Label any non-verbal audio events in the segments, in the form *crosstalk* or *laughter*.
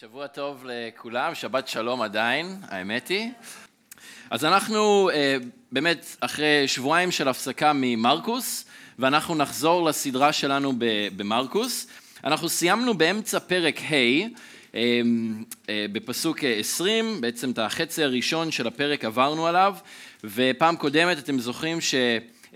שבוע טוב לכולם, שבת שלום עדיין, האמת היא. אז אנחנו אה, באמת אחרי שבועיים של הפסקה ממרקוס, ואנחנו נחזור לסדרה שלנו במרקוס. אנחנו סיימנו באמצע פרק ה' אה, אה, בפסוק 20, בעצם את החצי הראשון של הפרק עברנו עליו, ופעם קודמת אתם זוכרים ש...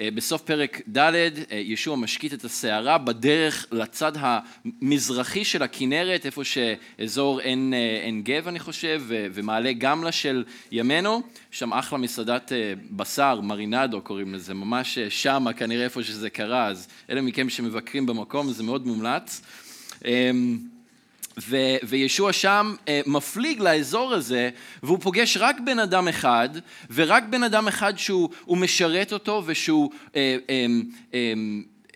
אה, בסוף פרק ד' אה, ישוע משקיט את הסערה בדרך לצד המזרחי של הכנרת, איפה שאזור עין, אה, עין גב אני חושב, ומעלה גמלה של ימינו, שם אחלה מסעדת בשר, מרינדו קוראים לזה, ממש שמה כנראה איפה שזה קרה, אז אלה מכם שמבקרים במקום זה מאוד מומלץ. ו- וישוע שם אה, מפליג לאזור הזה, והוא פוגש רק בן אדם אחד, ורק בן אדם אחד שהוא משרת אותו ושהוא אה, אה, אה,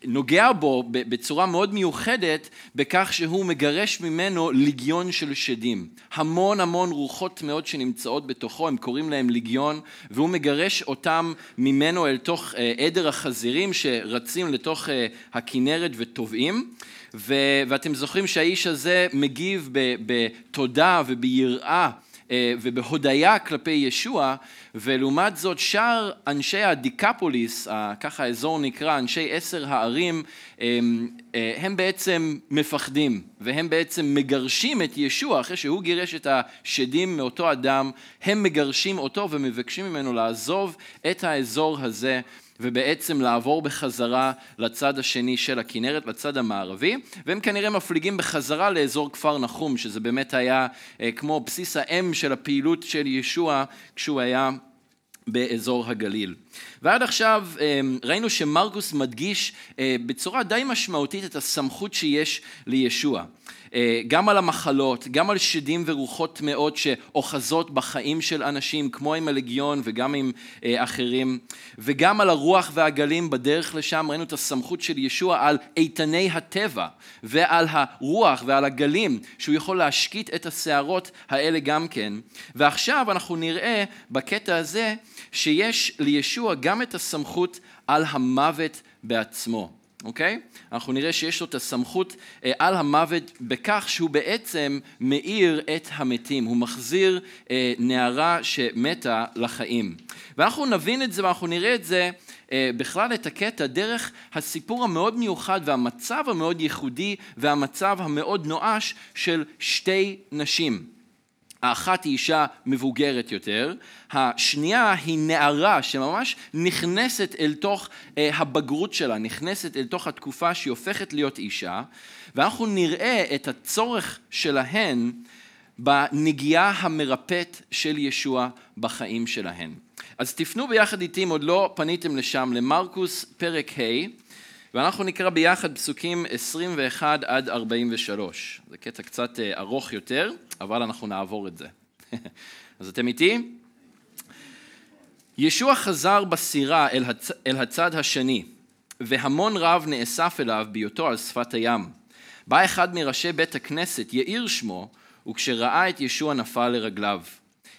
נוגע בו בצורה מאוד מיוחדת בכך שהוא מגרש ממנו ליגיון של שדים. המון המון רוחות טמאות שנמצאות בתוכו, הם קוראים להם ליגיון, והוא מגרש אותם ממנו אל תוך אה, עדר החזירים שרצים לתוך אה, הכנרת וטובעים. ו, ואתם זוכרים שהאיש הזה מגיב בתודה וביראה אה, ובהודיה כלפי ישוע, ולעומת זאת שאר אנשי הדיקפוליס, ככה האזור נקרא, אנשי עשר הערים, הם, אה, הם בעצם מפחדים, והם בעצם מגרשים את ישוע, אחרי שהוא גירש את השדים מאותו אדם, הם מגרשים אותו ומבקשים ממנו לעזוב את האזור הזה. ובעצם לעבור בחזרה לצד השני של הכנרת, לצד המערבי, והם כנראה מפליגים בחזרה לאזור כפר נחום, שזה באמת היה אה, כמו בסיס האם של הפעילות של ישוע כשהוא היה באזור הגליל. ועד עכשיו אה, ראינו שמרקוס מדגיש אה, בצורה די משמעותית את הסמכות שיש לישוע. אה, גם על המחלות, גם על שדים ורוחות טמאות שאוחזות בחיים של אנשים, כמו עם הלגיון וגם עם אחרים, וגם על הרוח והגלים בדרך לשם, ראינו את הסמכות של ישוע על איתני הטבע, ועל הרוח ועל הגלים, שהוא יכול להשקיט את הסערות האלה גם כן. ועכשיו אנחנו נראה בקטע הזה שיש לישוע גם את הסמכות על המוות בעצמו. אוקיי? אנחנו נראה שיש לו את הסמכות אה, על המוות בכך שהוא בעצם מאיר את המתים, הוא מחזיר אה, נערה שמתה לחיים. ואנחנו נבין את זה ואנחנו נראה את זה אה, בכלל את הקטע דרך הסיפור המאוד מיוחד והמצב המאוד ייחודי והמצב המאוד נואש של שתי נשים. האחת היא אישה מבוגרת יותר, השנייה היא נערה שממש נכנסת אל תוך אה, הבגרות שלה, נכנסת אל תוך התקופה שהיא הופכת להיות אישה, ואנחנו נראה את הצורך שלהן בנגיעה המרפאת של ישוע בחיים שלהן. אז תפנו ביחד איתי, אם עוד לא פניתם לשם, למרקוס פרק ה', ואנחנו נקרא ביחד פסוקים 21 עד 43. זה קטע קצת אה, ארוך יותר. אבל אנחנו נעבור את זה. *laughs* אז אתם איתי? ישוע חזר בסירה אל, הצ... אל הצד השני, והמון רב נאסף אליו בהיותו על שפת הים. בא אחד מראשי בית הכנסת, יאיר שמו, וכשראה את ישוע נפל לרגליו.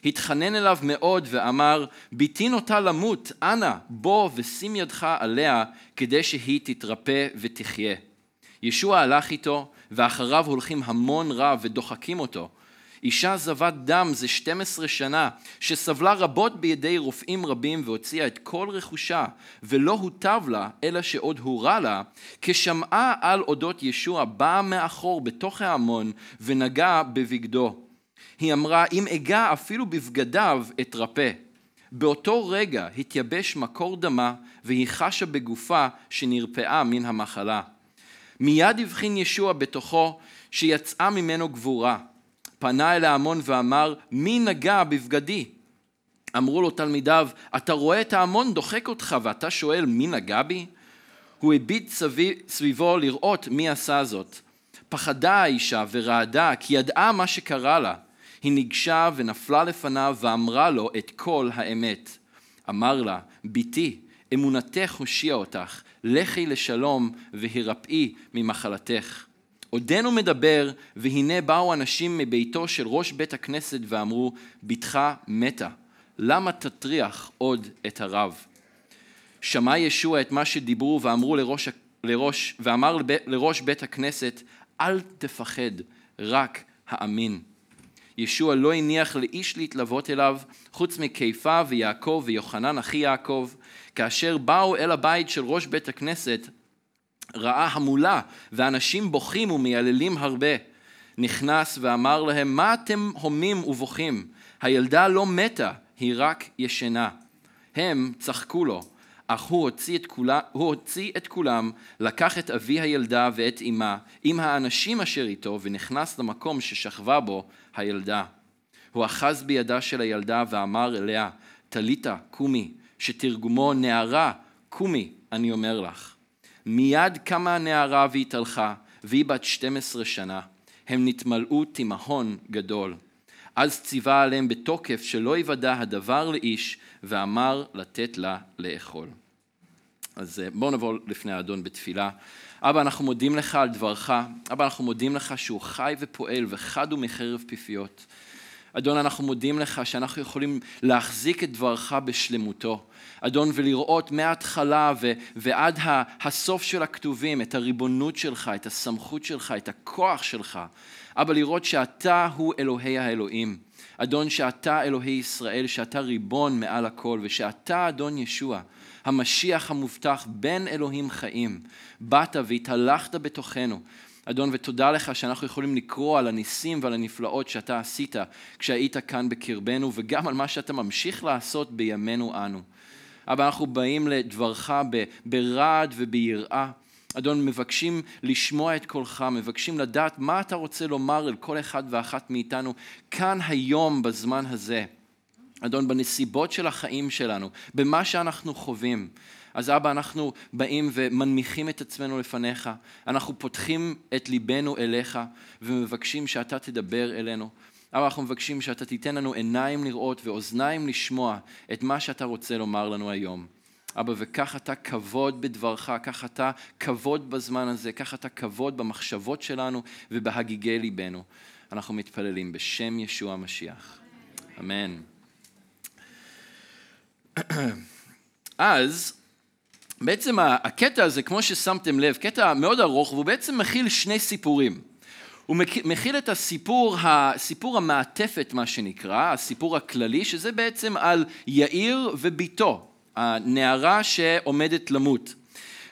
התחנן אליו מאוד ואמר, ביתי נוטה למות, אנא, בוא ושים ידך עליה, כדי שהיא תתרפא ותחיה. ישוע הלך איתו, ואחריו הולכים המון רב ודוחקים אותו. אישה זבת דם זה 12 שנה, שסבלה רבות בידי רופאים רבים והוציאה את כל רכושה, ולא הוטב לה, אלא שעוד הורע לה, כשמעה על אודות ישוע, באה מאחור בתוך ההמון ונגעה בבגדו. היא אמרה, אם אגע אפילו בבגדיו אתרפא. באותו רגע התייבש מקור דמה, והיא חשה בגופה שנרפאה מן המחלה. מיד הבחין ישוע בתוכו שיצאה ממנו גבורה. פנה אל ההמון ואמר, מי נגע בבגדי? אמרו לו תלמידיו, אתה רואה את ההמון דוחק אותך ואתה שואל, מי נגע בי? הוא הביט סביבו לראות מי עשה זאת. פחדה האישה ורעדה, כי ידעה מה שקרה לה. היא ניגשה ונפלה לפניו ואמרה לו את כל האמת. אמר לה, בתי, אמונתך הושיעה אותך, לכי לשלום והירפאי ממחלתך. עודנו מדבר, והנה באו אנשים מביתו של ראש בית הכנסת ואמרו, בתך מתה, למה תטריח עוד את הרב? שמע ישוע את מה שדיברו ואמרו לראש, לראש, ואמר לראש בית הכנסת, אל תפחד, רק האמין. ישוע לא הניח לאיש להתלוות אליו, חוץ מקיפה ויעקב ויוחנן אחי יעקב. כאשר באו אל הבית של ראש בית הכנסת, ראה המולה ואנשים בוכים ומייללים הרבה. נכנס ואמר להם, מה אתם הומים ובוכים? הילדה לא מתה, היא רק ישנה. הם צחקו לו, אך הוא הוציא את, כולה, הוא הוציא את כולם, לקח את אבי הילדה ואת אמה, עם האנשים אשר איתו, ונכנס למקום ששכבה בו הילדה. הוא אחז בידה של הילדה ואמר אליה, טליתה, קומי, שתרגומו נערה, קומי, אני אומר לך. מיד קמה הנערה והתהלכה, והיא בת 12 שנה. הם נתמלאו תימהון גדול. אז ציווה עליהם בתוקף שלא יוודע הדבר לאיש, ואמר לתת לה לאכול. אז אה, בואו נבוא לפני האדון בתפילה. אבא, אנחנו מודים לך על דברך. אבא, אנחנו מודים לך שהוא חי ופועל וחד הוא מחרב פיפיות. אדון, אנחנו מודים לך שאנחנו יכולים להחזיק את דברך בשלמותו. אדון, ולראות מההתחלה ו- ועד הסוף של הכתובים את הריבונות שלך, את הסמכות שלך, את הכוח שלך. אבא, לראות שאתה הוא אלוהי האלוהים. אדון, שאתה אלוהי ישראל, שאתה ריבון מעל הכל, ושאתה אדון ישוע, המשיח המובטח, בן אלוהים חיים. באת והתהלכת בתוכנו. אדון, ותודה לך שאנחנו יכולים לקרוא על הניסים ועל הנפלאות שאתה עשית כשהיית כאן בקרבנו, וגם על מה שאתה ממשיך לעשות בימינו אנו. אבל אנחנו באים לדברך ברעד וביראה. אדון, מבקשים לשמוע את קולך, מבקשים לדעת מה אתה רוצה לומר אל כל אחד ואחת מאיתנו כאן היום בזמן הזה. אדון, בנסיבות של החיים שלנו, במה שאנחנו חווים. אז אבא, אנחנו באים ומנמיכים את עצמנו לפניך, אנחנו פותחים את ליבנו אליך ומבקשים שאתה תדבר אלינו. אבא, אנחנו מבקשים שאתה תיתן לנו עיניים לראות ואוזניים לשמוע את מה שאתה רוצה לומר לנו היום. אבא, וכך אתה כבוד בדברך, כך אתה כבוד בזמן הזה, כך אתה כבוד במחשבות שלנו ובהגיגי ליבנו. אנחנו מתפללים בשם ישוע המשיח. אמן. *clears throat* אז בעצם הקטע הזה, כמו ששמתם לב, קטע מאוד ארוך, והוא בעצם מכיל שני סיפורים. הוא מכיל את הסיפור, הסיפור המעטפת, מה שנקרא, הסיפור הכללי, שזה בעצם על יאיר וביתו, הנערה שעומדת למות.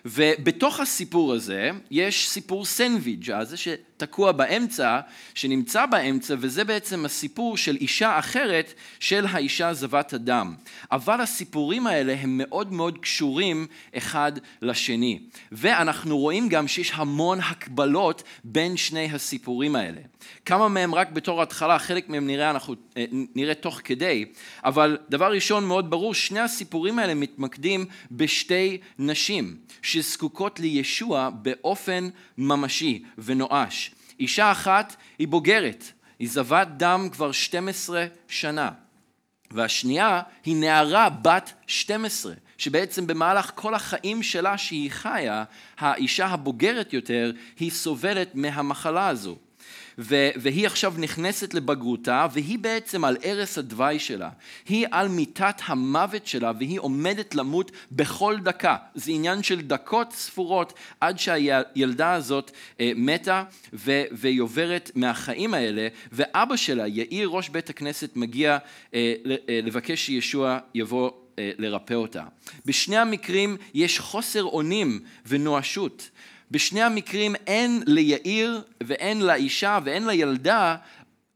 ובתוך הסיפור הזה יש סיפור סנדוויץ', הזה שתקוע באמצע, שנמצא באמצע, וזה בעצם הסיפור של אישה אחרת של האישה זבת הדם. אבל הסיפורים האלה הם מאוד מאוד קשורים אחד לשני. ואנחנו רואים גם שיש המון הקבלות בין שני הסיפורים האלה. כמה מהם רק בתור התחלה, חלק מהם נראה, אנחנו אה, נראה תוך כדי, אבל דבר ראשון מאוד ברור, שני הסיפורים האלה מתמקדים בשתי נשים שזקוקות לישוע באופן ממשי ונואש. אישה אחת היא בוגרת, היא זבת דם כבר 12 שנה, והשנייה היא נערה בת 12. שבעצם במהלך כל החיים שלה שהיא חיה, האישה הבוגרת יותר, היא סובלת מהמחלה הזו. והיא עכשיו נכנסת לבגרותה, והיא בעצם על ערש הדווי שלה. היא על מיטת המוות שלה, והיא עומדת למות בכל דקה. זה עניין של דקות ספורות עד שהילדה הזאת אה, מתה, והיא עוברת מהחיים האלה, ואבא שלה, יאיר ראש בית הכנסת, מגיע אה, אה, לבקש שישוע יבוא לרפא אותה. בשני המקרים יש חוסר אונים ונואשות. בשני המקרים אין ליאיר ואין לאישה ואין לילדה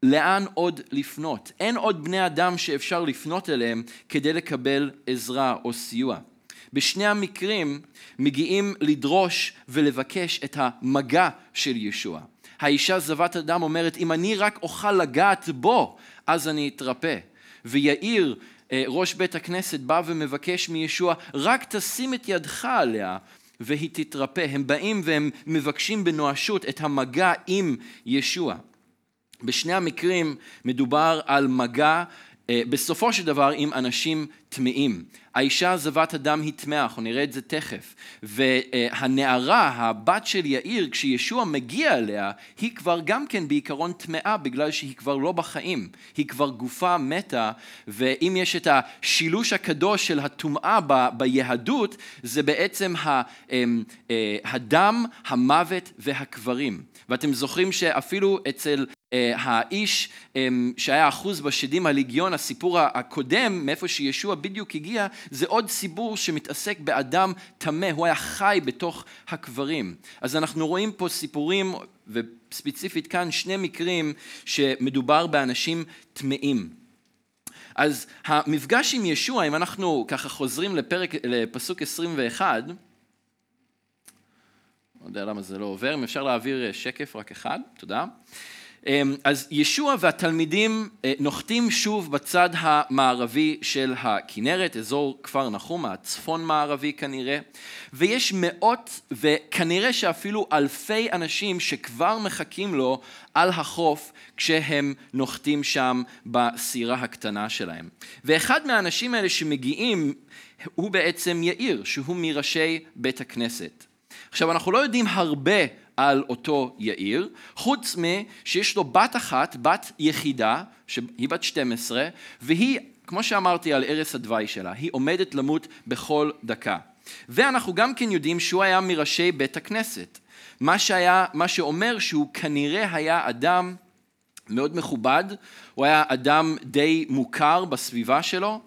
לאן עוד לפנות. אין עוד בני אדם שאפשר לפנות אליהם כדי לקבל עזרה או סיוע. בשני המקרים מגיעים לדרוש ולבקש את המגע של ישוע. האישה זבת אדם אומרת, אם אני רק אוכל לגעת בו, אז אני אתרפא. ויאיר, אה, ראש בית הכנסת, בא ומבקש מישוע, רק תשים את ידך עליה והיא תתרפא. הם באים והם מבקשים בנואשות את המגע עם ישוע. בשני המקרים מדובר על מגע בסופו של דבר עם אנשים טמאים. האישה זבת הדם היא טמאה, אנחנו נראה את זה תכף. והנערה, הבת של יאיר, כשישוע מגיע אליה, היא כבר גם כן בעיקרון טמאה בגלל שהיא כבר לא בחיים. היא כבר גופה מתה, ואם יש את השילוש הקדוש של הטומאה ב- ביהדות, זה בעצם אמ, אה, הדם, המוות והקברים. ואתם זוכרים שאפילו אצל אה, האיש אמ, שהיה אחוז בשדים הליגיון, הסיפור הקודם, מאיפה שישוע בדיוק הגיע, זה עוד סיפור שמתעסק באדם טמא, הוא היה חי בתוך הקברים. אז אנחנו רואים פה סיפורים, וספציפית כאן שני מקרים שמדובר באנשים טמאים. אז המפגש עם ישוע, אם אנחנו ככה חוזרים לפרק, לפסוק 21, לא יודע למה זה לא עובר, אם אפשר להעביר שקף רק אחד, תודה. אמ, אז ישוע והתלמידים אה, נוחתים שוב בצד המערבי של הכנרת, אזור כפר נחום, הצפון מערבי כנראה, ויש מאות וכנראה שאפילו אלפי אנשים שכבר מחכים לו על החוף כשהם נוחתים שם בסירה הקטנה שלהם. ואחד מהאנשים האלה שמגיעים הוא בעצם יאיר, שהוא מראשי בית הכנסת. עכשיו אנחנו לא יודעים הרבה על אותו יאיר, חוץ משיש לו בת אחת, בת יחידה, שהיא בת 12, והיא, כמו שאמרתי על ערש הדווי שלה, היא עומדת למות בכל דקה. ואנחנו גם כן יודעים שהוא היה מראשי בית הכנסת. מה, שהיה, מה שאומר שהוא כנראה היה אדם מאוד מכובד, הוא היה אדם די מוכר בסביבה שלו,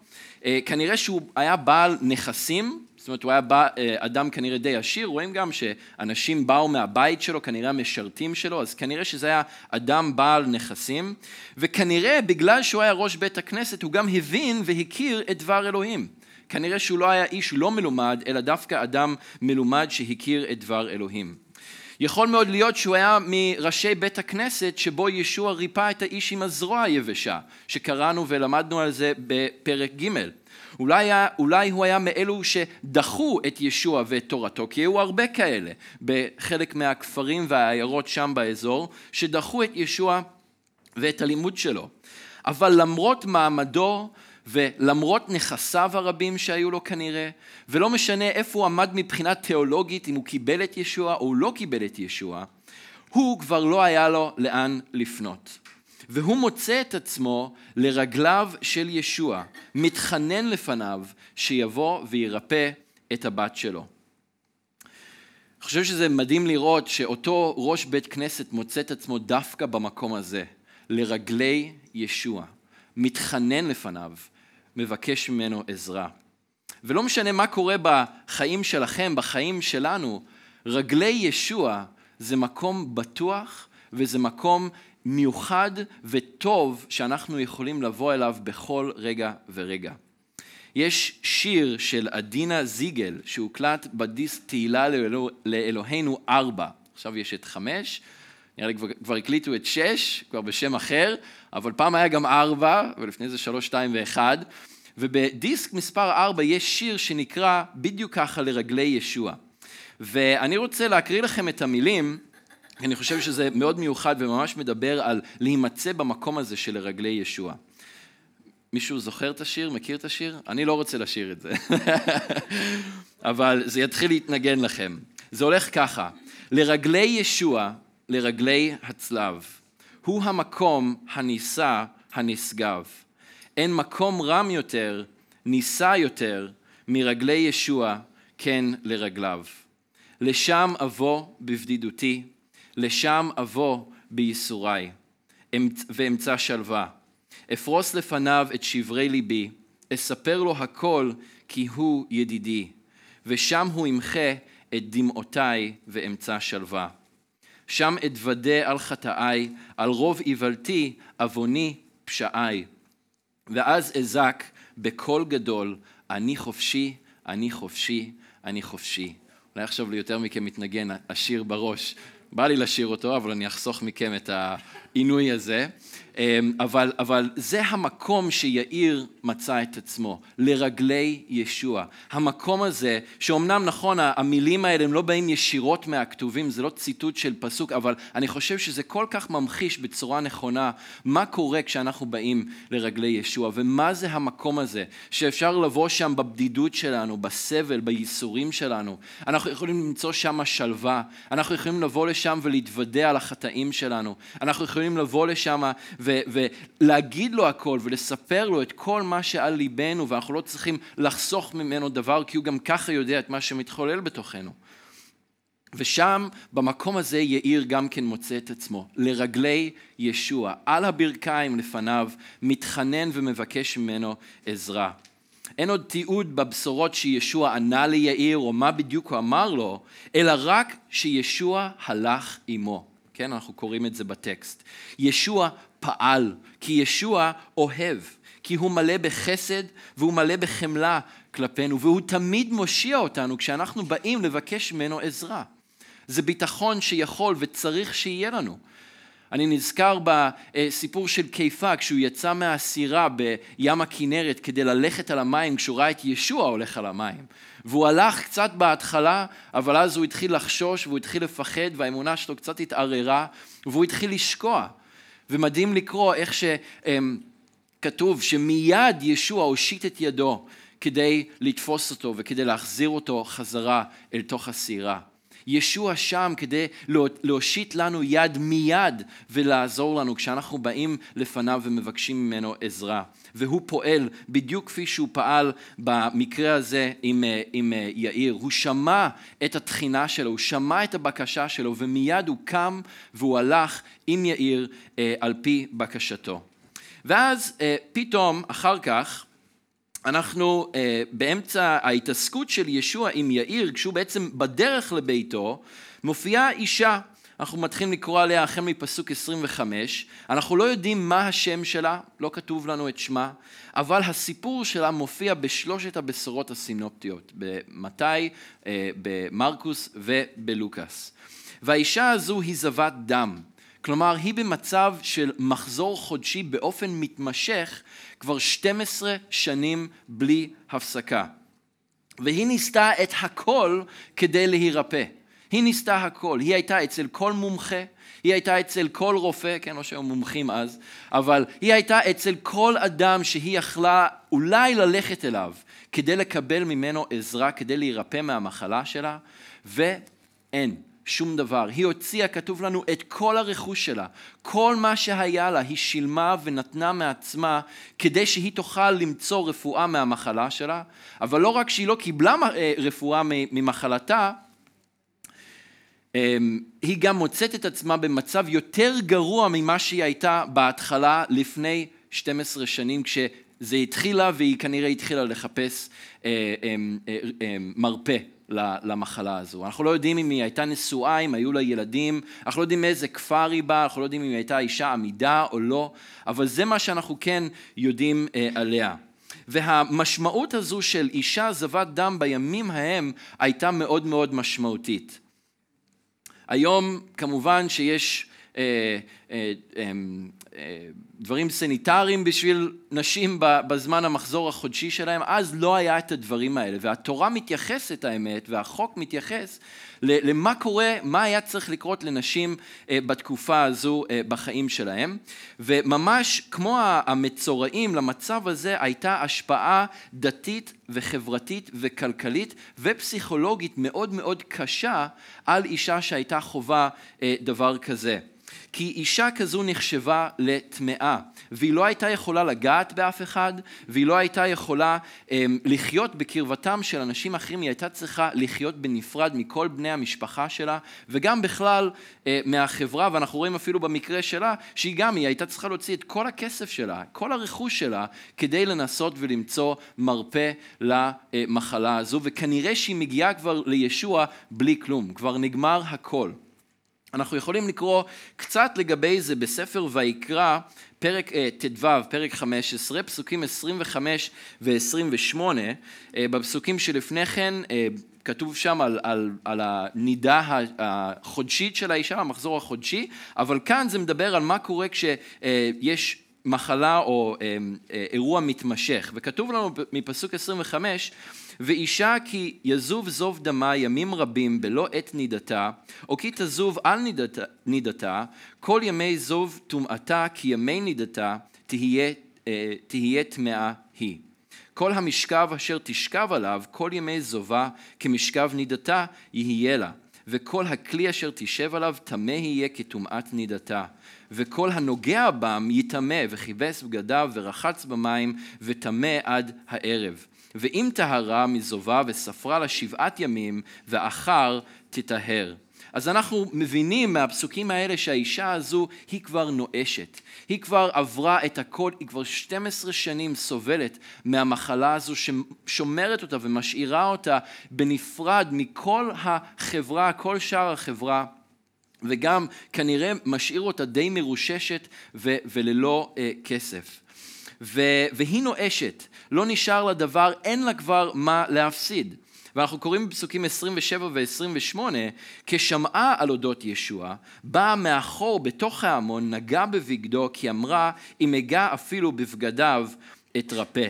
אה, כנראה שהוא היה בעל נכסים, זאת אומרת, הוא היה בא, אה, אדם כנראה די עשיר, רואים גם שאנשים באו מהבית שלו, כנראה המשרתים שלו, אז כנראה שזה היה אדם בעל נכסים, וכנראה בגלל שהוא היה ראש בית הכנסת, הוא גם הבין והכיר את דבר אלוהים. כנראה שהוא לא היה איש לא מלומד, אלא דווקא אדם מלומד שהכיר את דבר אלוהים. יכול מאוד להיות שהוא היה מראשי בית הכנסת שבו ישוע ריפא את האיש עם הזרוע היבשה, שקראנו ולמדנו על זה בפרק ג'. אולי, היה, אולי הוא היה מאלו שדחו את ישוע ואת תורתו, כי היו הרבה כאלה בחלק מהכפרים והעיירות שם באזור, שדחו את ישוע ואת הלימוד שלו. אבל למרות מעמדו ולמרות נכסיו הרבים שהיו לו כנראה, ולא משנה איפה הוא עמד מבחינה תיאולוגית, אם הוא קיבל את ישוע או לא קיבל את ישוע, הוא כבר לא היה לו לאן לפנות. והוא מוצא את עצמו לרגליו של ישוע, מתחנן לפניו שיבוא וירפא את הבת שלו. אני חושב שזה מדהים לראות שאותו ראש בית כנסת מוצא את עצמו דווקא במקום הזה, לרגלי ישוע, מתחנן לפניו, מבקש ממנו עזרה. ולא משנה מה קורה בחיים שלכם, בחיים שלנו, רגלי ישוע זה מקום בטוח וזה מקום מיוחד וטוב שאנחנו יכולים לבוא אליו בכל רגע ורגע. יש שיר של עדינה זיגל שהוקלט בדיסק תהילה לאלוה, לאלוהינו ארבע, עכשיו יש את חמש, נראה לי כבר, כבר הקליטו את שש, כבר בשם אחר, אבל פעם היה גם ארבע, ולפני זה שלוש, שתיים ואחד, ובדיסק מספר ארבע יש שיר שנקרא בדיוק ככה לרגלי ישוע. ואני רוצה להקריא לכם את המילים אני חושב שזה מאוד מיוחד וממש מדבר על להימצא במקום הזה של לרגלי ישוע. מישהו זוכר את השיר? מכיר את השיר? אני לא רוצה לשיר את זה. *laughs* אבל זה יתחיל להתנגן לכם. זה הולך ככה, לרגלי ישוע, לרגלי הצלב, הוא המקום הנישא הנשגב. אין מקום רם יותר, נישא יותר, מרגלי ישוע, כן לרגליו. לשם אבוא בבדידותי, לשם אבוא בייסוריי, ואמצא שלווה. אפרוס לפניו את שברי ליבי, אספר לו הכל כי הוא ידידי, ושם הוא ימחה את דמעותיי ואמצא שלווה. שם אתוודה על חטאיי, על רוב איוולתי, עווני, פשעיי. ואז אזק בקול גדול, אני חופשי, אני חופשי, אני חופשי. אולי עכשיו ליותר מכם מתנגן השיר בראש בא לי לשיר אותו, אבל אני אחסוך מכם את העינוי הזה. אמ, אבל, אבל זה המקום שיאיר מצא את עצמו, לרגלי ישוע. המקום הזה, שאומנם נכון, המילים האלה הם לא באים ישירות מהכתובים, זה לא ציטוט של פסוק, אבל אני חושב שזה כל כך ממחיש בצורה נכונה מה קורה כשאנחנו באים לרגלי ישוע, ומה זה המקום הזה, שאפשר לבוא שם בבדידות שלנו, בסבל, בייסורים שלנו. אנחנו יכולים למצוא שם שלווה, אנחנו יכולים לבוא לשם ולהתוודע על החטאים שלנו, אנחנו יכולים לבוא לשם ולהגיד לו הכל ולספר לו את כל מה שעל ליבנו ואנחנו לא צריכים לחסוך ממנו דבר כי הוא גם ככה יודע את מה שמתחולל בתוכנו. ושם, במקום הזה, יאיר גם כן מוצא את עצמו, לרגלי ישוע, על הברכיים לפניו, מתחנן ומבקש ממנו עזרה. אין עוד תיעוד בבשורות שישוע ענה ליאיר או מה בדיוק הוא אמר לו, אלא רק שישוע הלך עמו. כן, אנחנו קוראים את זה בטקסט. ישוע פעל, כי ישוע אוהב, כי הוא מלא בחסד והוא מלא בחמלה כלפינו, והוא תמיד מושיע אותנו כשאנחנו באים לבקש ממנו עזרה. זה ביטחון שיכול וצריך שיהיה לנו. אני נזכר בסיפור של קיפה כשהוא יצא מהסירה בים הכנרת כדי ללכת על המים כשהוא ראה את ישוע הולך על המים והוא הלך קצת בהתחלה אבל אז הוא התחיל לחשוש והוא התחיל לפחד והאמונה שלו קצת התערערה והוא התחיל לשקוע ומדהים לקרוא איך שכתוב שמיד ישוע הושיט את ידו כדי לתפוס אותו וכדי להחזיר אותו חזרה אל תוך הסירה ישוע שם כדי להושיט לנו יד מיד ולעזור לנו כשאנחנו באים לפניו ומבקשים ממנו עזרה. והוא פועל בדיוק כפי שהוא פעל במקרה הזה עם, עם יאיר. הוא שמע את התחינה שלו, הוא שמע את הבקשה שלו ומיד הוא קם והוא הלך עם יאיר אה, על פי בקשתו. ואז אה, פתאום אחר כך אנחנו uh, באמצע ההתעסקות של ישוע עם יאיר, כשהוא בעצם בדרך לביתו, מופיעה אישה. אנחנו מתחילים לקרוא עליה החל מפסוק 25, אנחנו לא יודעים מה השם שלה, לא כתוב לנו את שמה, אבל הסיפור שלה מופיע בשלושת הבשורות הסינופטיות, במתי, אה, במרקוס ובלוקאס. והאישה הזו היא זבת דם, כלומר היא במצב של מחזור חודשי באופן מתמשך כבר 12 שנים בלי הפסקה. והיא ניסתה את הכל כדי להירפא. היא ניסתה הכל, היא הייתה אצל כל מומחה, היא הייתה אצל כל רופא, כן, לא שהיו מומחים אז, אבל היא הייתה אצל כל אדם שהיא יכלה אולי ללכת אליו כדי לקבל ממנו עזרה, כדי להירפא מהמחלה שלה, ואין. שום דבר. היא הוציאה, כתוב לנו, את כל הרכוש שלה. כל מה שהיה לה, היא שילמה ונתנה מעצמה כדי שהיא תוכל למצוא רפואה מהמחלה שלה, אבל לא רק שהיא לא קיבלה אה, רפואה ממחלתה, אמ, היא גם מוצאת את עצמה במצב יותר גרוע ממה שהיא הייתה בהתחלה לפני 12 שנים כשזה התחילה והיא כנראה התחילה לחפש אה, אמ, אה, מרפא למחלה הזו. אנחנו לא יודעים אם היא הייתה נשואה, אם היו לה ילדים, אנחנו לא יודעים מאיזה כפר היא באה, אנחנו לא יודעים אם היא הייתה אישה עמידה או לא, אבל זה מה שאנחנו כן יודעים אה, עליה. והמשמעות הזו של אישה זבת דם בימים ההם הייתה מאוד מאוד משמעותית. היום כמובן שיש אה, אה, אה, דברים סניטריים בשביל נשים בזמן המחזור החודשי שלהם, אז לא היה את הדברים האלה. והתורה מתייחסת, האמת, והחוק מתייחס למה קורה, מה היה צריך לקרות לנשים אה, בתקופה הזו אה, בחיים שלהם. וממש כמו המצורעים, למצב הזה הייתה השפעה דתית וחברתית וכלכלית ופסיכולוגית מאוד מאוד קשה על אישה שהייתה חווה אה, דבר כזה. כי אישה כזו נחשבה לטמאה, והיא לא הייתה יכולה לגעת באף אחד, והיא לא הייתה יכולה um, לחיות בקרבתם של אנשים אחרים, היא הייתה צריכה לחיות בנפרד מכל בני המשפחה שלה, וגם בכלל uh, מהחברה, ואנחנו רואים אפילו במקרה שלה, שהיא גם, היא הייתה צריכה להוציא את כל הכסף שלה, כל הרכוש שלה, כדי לנסות ולמצוא מרפא למחלה הזו, וכנראה שהיא מגיעה כבר לישוע בלי כלום, כבר נגמר הכל. אנחנו יכולים לקרוא קצת לגבי זה בספר ויקרא, פרק uh, ט"ו, פרק 15, פסוקים 25 ו-28. Uh, בפסוקים שלפני כן uh, כתוב שם על, על, על הנידה החודשית של האישה, המחזור החודשי, אבל כאן זה מדבר על מה קורה כשיש מחלה או אירוע מתמשך. וכתוב לנו מפסוק 25, ואישה כי יזוב זוב דמה ימים רבים בלא עת נידתה, או כי תזוב על נידתה, נידתה כל ימי זוב טומאתה כי ימי נידתה תהיה, אה, תהיה טמאה היא. כל המשכב אשר תשכב עליו כל ימי זובה כמשכב נידתה יהיה לה. וכל הכלי אשר תשב עליו טמא יהיה כטומאת נידתה. וכל הנוגע בם יטמא וכיבס בגדיו ורחץ במים וטמא עד הערב. ואם טהרה מזובה וספרה לה שבעת ימים, ואחר תטהר. אז אנחנו מבינים מהפסוקים האלה שהאישה הזו היא כבר נואשת. היא כבר עברה את הכל, היא כבר 12 שנים סובלת מהמחלה הזו ששומרת אותה ומשאירה אותה בנפרד מכל החברה, כל שאר החברה. וגם כנראה משאיר אותה די מרוששת ו- וללא uh, כסף. ו- והיא נואשת, לא נשאר לה דבר, אין לה כבר מה להפסיד. ואנחנו קוראים בפסוקים 27 ו-28, כשמעה על אודות ישוע, באה מאחור בתוך ההמון, נגע בבגדו, כי אמרה, אם אגע אפילו בבגדיו, אתרפא.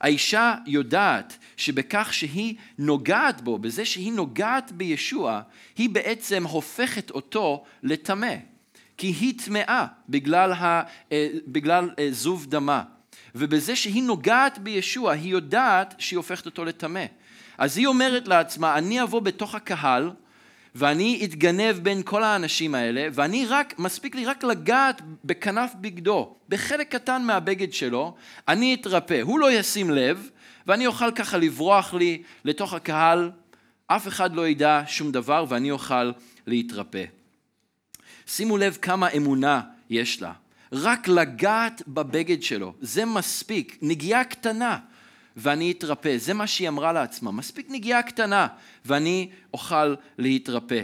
האישה יודעת שבכך שהיא נוגעת בו, בזה שהיא נוגעת בישוע, היא בעצם הופכת אותו לטמא. כי היא טמאה בגלל, ה, אה, בגלל אה, זוב דמה. ובזה שהיא נוגעת בישוע, היא יודעת שהיא הופכת אותו לטמא. אז היא אומרת לעצמה, אני אבוא בתוך הקהל, ואני אתגנב בין כל האנשים האלה, ואני רק, מספיק לי רק לגעת בכנף בגדו, בחלק קטן מהבגד שלו, אני אתרפא. הוא לא ישים לב, ואני אוכל ככה לברוח לי לתוך הקהל, אף אחד לא ידע שום דבר, ואני אוכל להתרפא. שימו לב כמה אמונה יש לה. רק לגעת בבגד שלו, זה מספיק, נגיעה קטנה. ואני אתרפא. זה מה שהיא אמרה לעצמה. מספיק נגיעה קטנה ואני אוכל להתרפא.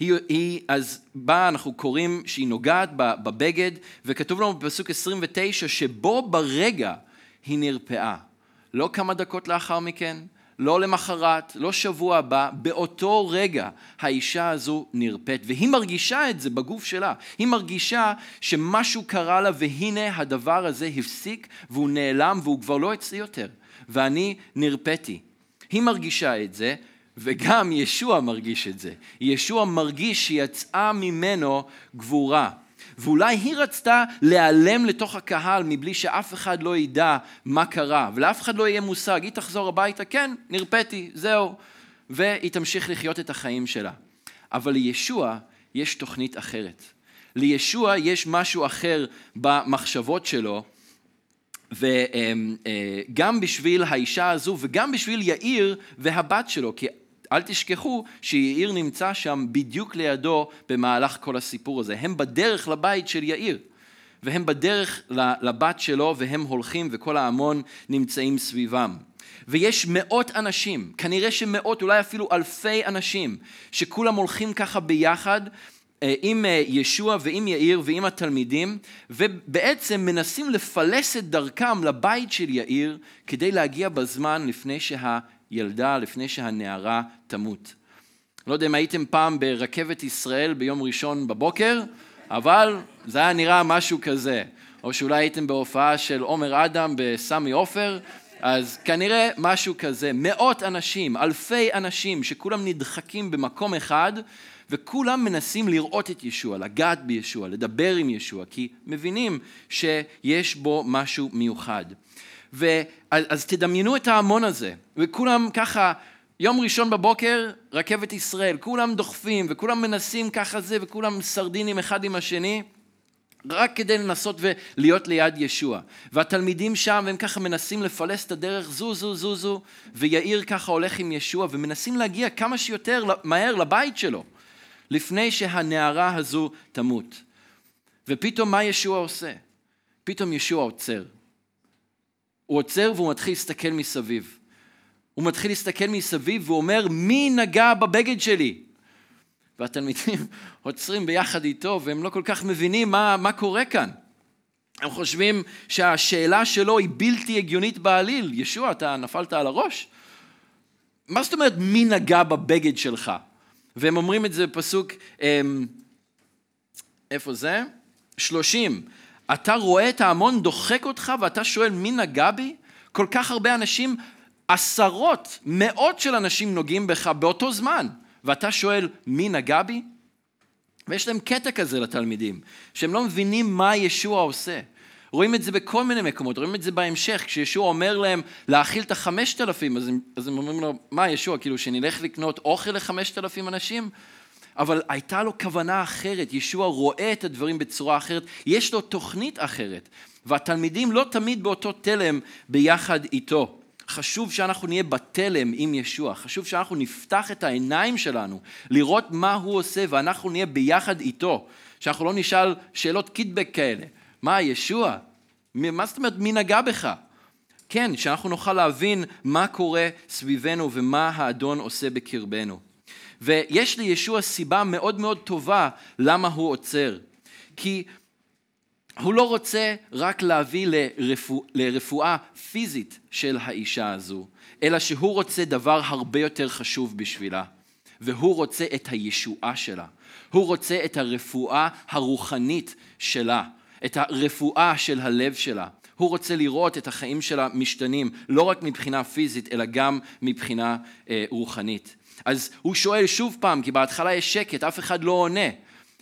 היא, היא, אז בה אנחנו קוראים שהיא נוגעת בבגד, וכתוב לנו בפסוק 29 שבו ברגע היא נרפאה. לא כמה דקות לאחר מכן, לא למחרת, לא שבוע הבא, באותו רגע האישה הזו נרפאת, והיא מרגישה את זה בגוף שלה. היא מרגישה שמשהו קרה לה, והנה הדבר הזה הפסיק, והוא נעלם, והוא כבר לא אצלי יותר. ואני נרפאתי. היא מרגישה את זה, וגם ישוע מרגיש את זה. ישוע מרגיש שיצאה ממנו גבורה. ואולי היא רצתה להיעלם לתוך הקהל מבלי שאף אחד לא ידע מה קרה, ולאף אחד לא יהיה מושג, היא תחזור הביתה, כן, נרפאתי, זהו, והיא תמשיך לחיות את החיים שלה. אבל לישוע יש תוכנית אחרת. לישוע יש משהו אחר במחשבות שלו, וגם בשביל האישה הזו וגם בשביל יאיר והבת שלו, כי אל תשכחו שיאיר נמצא שם בדיוק לידו במהלך כל הסיפור הזה. הם בדרך לבית של יאיר, והם בדרך לבת שלו, והם הולכים וכל ההמון נמצאים סביבם. ויש מאות אנשים, כנראה שמאות, אולי אפילו אלפי אנשים, שכולם הולכים ככה ביחד אה, עם אה, ישוע ועם יאיר ועם התלמידים, ובעצם מנסים לפלס את דרכם לבית של יאיר כדי להגיע בזמן לפני שה... ילדה לפני שהנערה תמות. לא יודע אם הייתם פעם ברכבת ישראל ביום ראשון בבוקר, אבל זה היה נראה משהו כזה. או שאולי הייתם בהופעה של עומר אדם בסמי עופר, אז כנראה משהו כזה. מאות אנשים, אלפי אנשים, שכולם נדחקים במקום אחד, וכולם מנסים לראות את ישוע, לגעת בישוע, לדבר עם ישוע, כי מבינים שיש בו משהו מיוחד. ואז תדמיינו את ההמון הזה, וכולם ככה, יום ראשון בבוקר, רכבת ישראל, כולם דוחפים, וכולם מנסים ככה זה, וכולם סרדינים אחד עם השני, רק כדי לנסות ולהיות ליד ישוע. והתלמידים שם, הם ככה מנסים לפלס את הדרך, זו, זו, זו, זו, ויאיר ככה הולך עם ישוע, ומנסים להגיע כמה שיותר מהר לבית שלו, לפני שהנערה הזו תמות. ופתאום מה ישוע עושה? פתאום ישוע עוצר. הוא עוצר והוא מתחיל להסתכל מסביב. הוא מתחיל להסתכל מסביב והוא אומר, מי נגע בבגד שלי? והתלמידים *laughs* עוצרים ביחד איתו והם לא כל כך מבינים מה, מה קורה כאן. הם חושבים שהשאלה שלו היא בלתי הגיונית בעליל. ישוע, אתה נפלת על הראש? מה זאת אומרת מי נגע בבגד שלך? והם אומרים את זה בפסוק, אמ, איפה זה? שלושים. אתה רואה את ההמון דוחק אותך ואתה שואל מי נגע בי? כל כך הרבה אנשים, עשרות, מאות של אנשים נוגעים בך באותו זמן, ואתה שואל מי נגע בי? ויש להם קטע כזה לתלמידים, שהם לא מבינים מה ישוע עושה. רואים את זה בכל מיני מקומות, רואים את זה בהמשך, כשישוע אומר להם להאכיל את החמשת אלפים, אז, אז הם אומרים לו, מה ישוע, כאילו שנלך לקנות אוכל לחמשת אלפים אנשים? אבל הייתה לו כוונה אחרת, ישוע רואה את הדברים בצורה אחרת, יש לו תוכנית אחרת, והתלמידים לא תמיד באותו תלם ביחד איתו. חשוב שאנחנו נהיה בתלם עם ישוע, חשוב שאנחנו נפתח את העיניים שלנו לראות מה הוא עושה ואנחנו נהיה ביחד איתו, שאנחנו לא נשאל שאלות קידבק כאלה, מה ישוע? מה זאת אומרת מי נגע בך? כן, שאנחנו נוכל להבין מה קורה סביבנו ומה האדון עושה בקרבנו. ויש לישוע סיבה מאוד מאוד טובה למה הוא עוצר. כי הוא לא רוצה רק להביא לרפוא, לרפואה פיזית של האישה הזו, אלא שהוא רוצה דבר הרבה יותר חשוב בשבילה, והוא רוצה את הישועה שלה. הוא רוצה את הרפואה הרוחנית שלה, את הרפואה של הלב שלה. הוא רוצה לראות את החיים שלה משתנים, לא רק מבחינה פיזית, אלא גם מבחינה אה, רוחנית. אז הוא שואל שוב פעם, כי בהתחלה יש שקט, אף אחד לא עונה.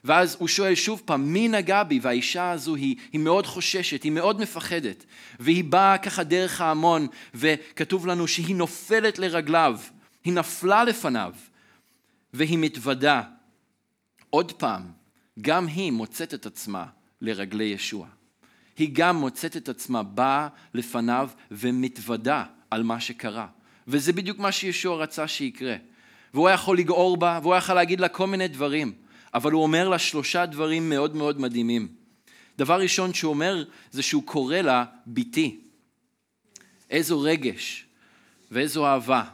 ואז הוא שואל שוב פעם, מי נגע בי? והאישה הזו היא, היא מאוד חוששת, היא מאוד מפחדת. והיא באה ככה דרך ההמון, וכתוב לנו שהיא נופלת לרגליו, היא נפלה לפניו, והיא מתוודה. עוד פעם, גם היא מוצאת את עצמה לרגלי ישוע. היא גם מוצאת את עצמה באה לפניו ומתוודה על מה שקרה. וזה בדיוק מה שישוע רצה שיקרה. והוא היה יכול לגעור בה, והוא היה יכול להגיד לה כל מיני דברים, אבל הוא אומר לה שלושה דברים מאוד מאוד מדהימים. דבר ראשון שהוא אומר זה שהוא קורא לה ביתי. איזו רגש ואיזו אהבה.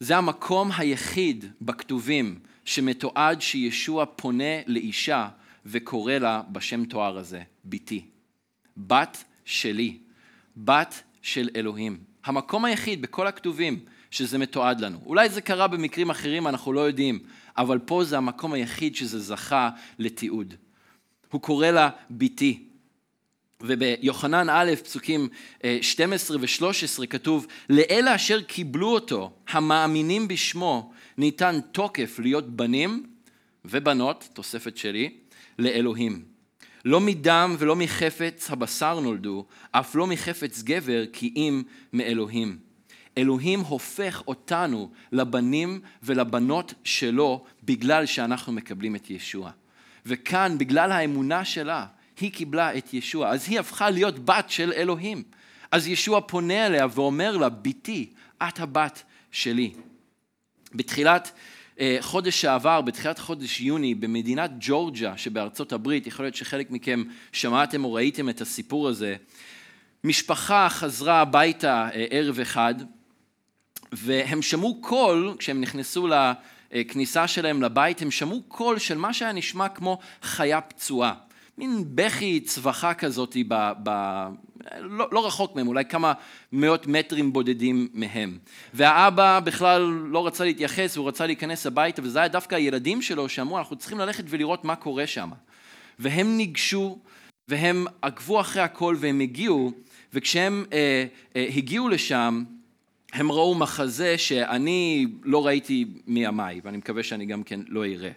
זה המקום היחיד בכתובים שמתועד שישוע פונה לאישה וקורא לה בשם תואר הזה, ביתי. בת שלי, בת של אלוהים. המקום היחיד בכל הכתובים שזה מתועד לנו. אולי זה קרה במקרים אחרים, אנחנו לא יודעים, אבל פה זה המקום היחיד שזה זכה לתיעוד. הוא קורא לה ביתי. וביוחנן א', פסוקים 12 אה, ו-13 כתוב, לאלה אשר קיבלו אותו, המאמינים בשמו, ניתן תוקף להיות בנים ובנות, תוספת שלי, לאלוהים. לא מדם ולא מחפץ הבשר נולדו, אף לא מחפץ גבר, כי אם מאלוהים. אלוהים הופך אותנו לבנים ולבנות שלו בגלל שאנחנו מקבלים את ישוע. וכאן, בגלל האמונה שלה, היא קיבלה את ישוע. אז היא הפכה להיות בת של אלוהים. אז ישוע פונה אליה ואומר לה, בתי, את הבת שלי. בתחילת חודש שעבר, בתחילת חודש יוני, במדינת ג'ורג'ה שבארצות הברית, יכול להיות שחלק מכם שמעתם או ראיתם את הסיפור הזה, משפחה חזרה הביתה אה, ערב אחד, והם שמעו קול, כשהם נכנסו לכניסה שלהם לבית, הם שמעו קול של מה שהיה נשמע כמו חיה פצועה. מין בכי צווחה כזאת לא, לא רחוק מהם, אולי כמה מאות מטרים בודדים מהם. והאבא בכלל לא רצה להתייחס, הוא רצה להיכנס הביתה, וזה היה דווקא הילדים שלו שאמרו, אנחנו צריכים ללכת ולראות מה קורה שם. והם ניגשו, והם עקבו אחרי הכל, והם הגיעו, וכשהם אה, אה, הגיעו לשם, הם ראו מחזה שאני לא ראיתי מימיי, ואני מקווה שאני גם כן לא אראה.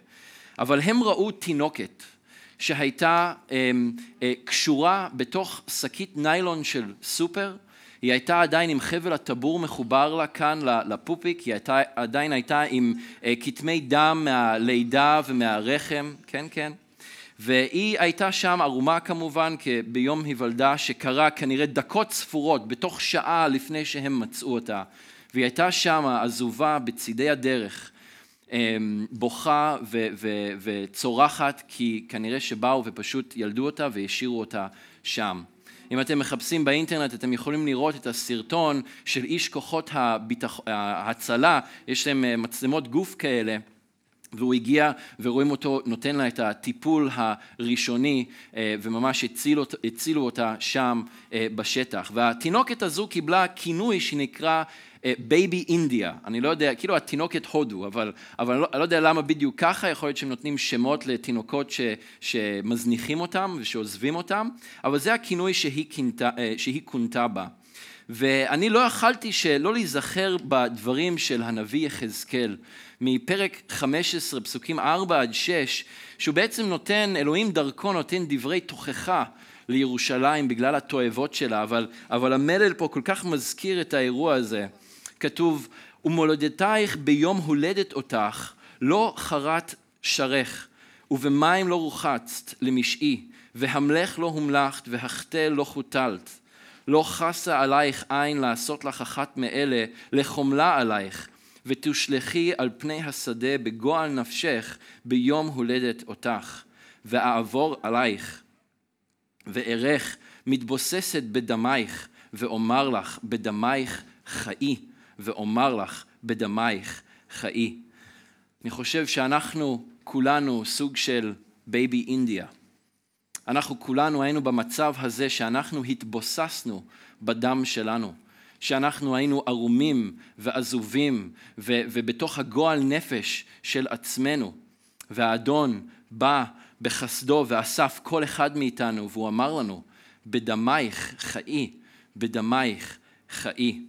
אבל הם ראו תינוקת שהייתה אה, אה, קשורה בתוך שקית ניילון של סופר, היא הייתה עדיין עם חבל הטבור מחובר לה כאן לפופיק, היא הייתה, עדיין הייתה עם אה, כתמי דם מהלידה ומהרחם, כן כן, והיא הייתה שם ערומה כמובן ביום היוולדה שקרה כנראה דקות ספורות בתוך שעה לפני שהם מצאו אותה. והיא הייתה שם עזובה בצידי הדרך. אמ, בוכה ו- ו- וצורחת כי כנראה שבאו ופשוט ילדו אותה והשאירו אותה שם. אם אתם מחפשים באינטרנט אתם יכולים לראות את הסרטון של איש כוחות הביטח... ההצלה, יש להם אה, מצלמות גוף כאלה והוא הגיע ורואים אותו נותן לה את הטיפול הראשוני אה, וממש הצילו, הצילו אותה שם אה, בשטח. והתינוקת הזו קיבלה כינוי שנקרא Baby India, אני לא יודע, כאילו התינוקת הודו, אבל, אבל אני, לא, אני לא יודע למה בדיוק ככה, יכול להיות שהם נותנים שמות לתינוקות ש, שמזניחים אותם ושעוזבים אותם, אבל זה הכינוי שהיא, אה, שהיא כונתה בה. ואני לא יכלתי שלא להיזכר בדברים של הנביא יחזקאל מפרק 15, פסוקים 4 עד 6, שהוא בעצם נותן, אלוהים דרכו נותן דברי תוכחה לירושלים בגלל התועבות שלה, אבל, אבל המלל פה כל כך מזכיר את האירוע הזה. כתוב, ומולדתייך ביום הולדת אותך לא חרת שרך, ובמים לא רוחצת למשעי, והמלך לא הומלכת, והחטא לא חוטלת. לא חסה עלייך עין לעשות לך אחת מאלה, לחומלה עלייך, ותושלכי על פני השדה בגועל נפשך ביום הולדת אותך, ואעבור עלייך, וארך מתבוססת בדמייך, ואומר לך בדמייך חיי, ואומר לך בדמייך חיי. אני חושב שאנחנו כולנו סוג של Baby India. אנחנו כולנו היינו במצב הזה שאנחנו התבוססנו בדם שלנו, שאנחנו היינו ערומים ועזובים ו- ובתוך הגועל נפש של עצמנו, והאדון בא בחסדו ואסף כל אחד מאיתנו והוא אמר לנו, בדמייך חיי, בדמייך חיי.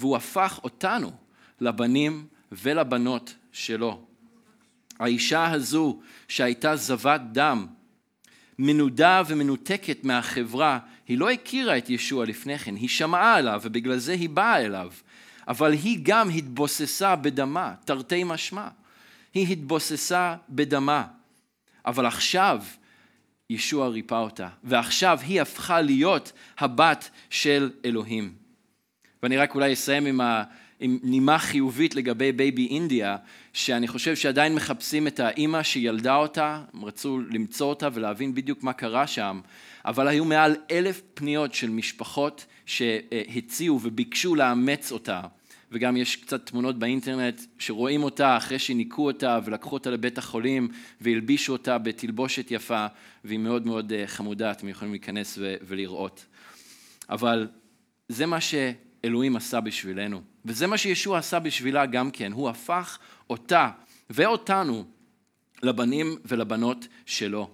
והוא הפך אותנו לבנים ולבנות שלו. האישה הזו שהייתה זבת דם, מנודה ומנותקת מהחברה, היא לא הכירה את ישוע לפני כן, היא שמעה עליו ובגלל זה היא באה אליו, אבל היא גם התבוססה בדמה, תרתי משמע. היא התבוססה בדמה, אבל עכשיו ישוע ריפא אותה, ועכשיו היא הפכה להיות הבת של אלוהים. ואני רק אולי אסיים עם, ה, עם נימה חיובית לגבי Baby India, שאני חושב שעדיין מחפשים את האימא שילדה אותה, הם רצו למצוא אותה ולהבין בדיוק מה קרה שם, אבל היו מעל אלף פניות של משפחות שהציעו וביקשו לאמץ אותה. וגם יש קצת תמונות באינטרנט שרואים אותה אחרי שניקו אותה ולקחו אותה לבית החולים והלבישו אותה בתלבושת יפה והיא מאוד מאוד אה, חמודה, אתם יכולים להיכנס ולראות. אבל זה מה שאלוהים עשה בשבילנו, וזה מה שישוע עשה בשבילה גם כן, הוא הפך אותה ואותנו לבנים ולבנות שלו.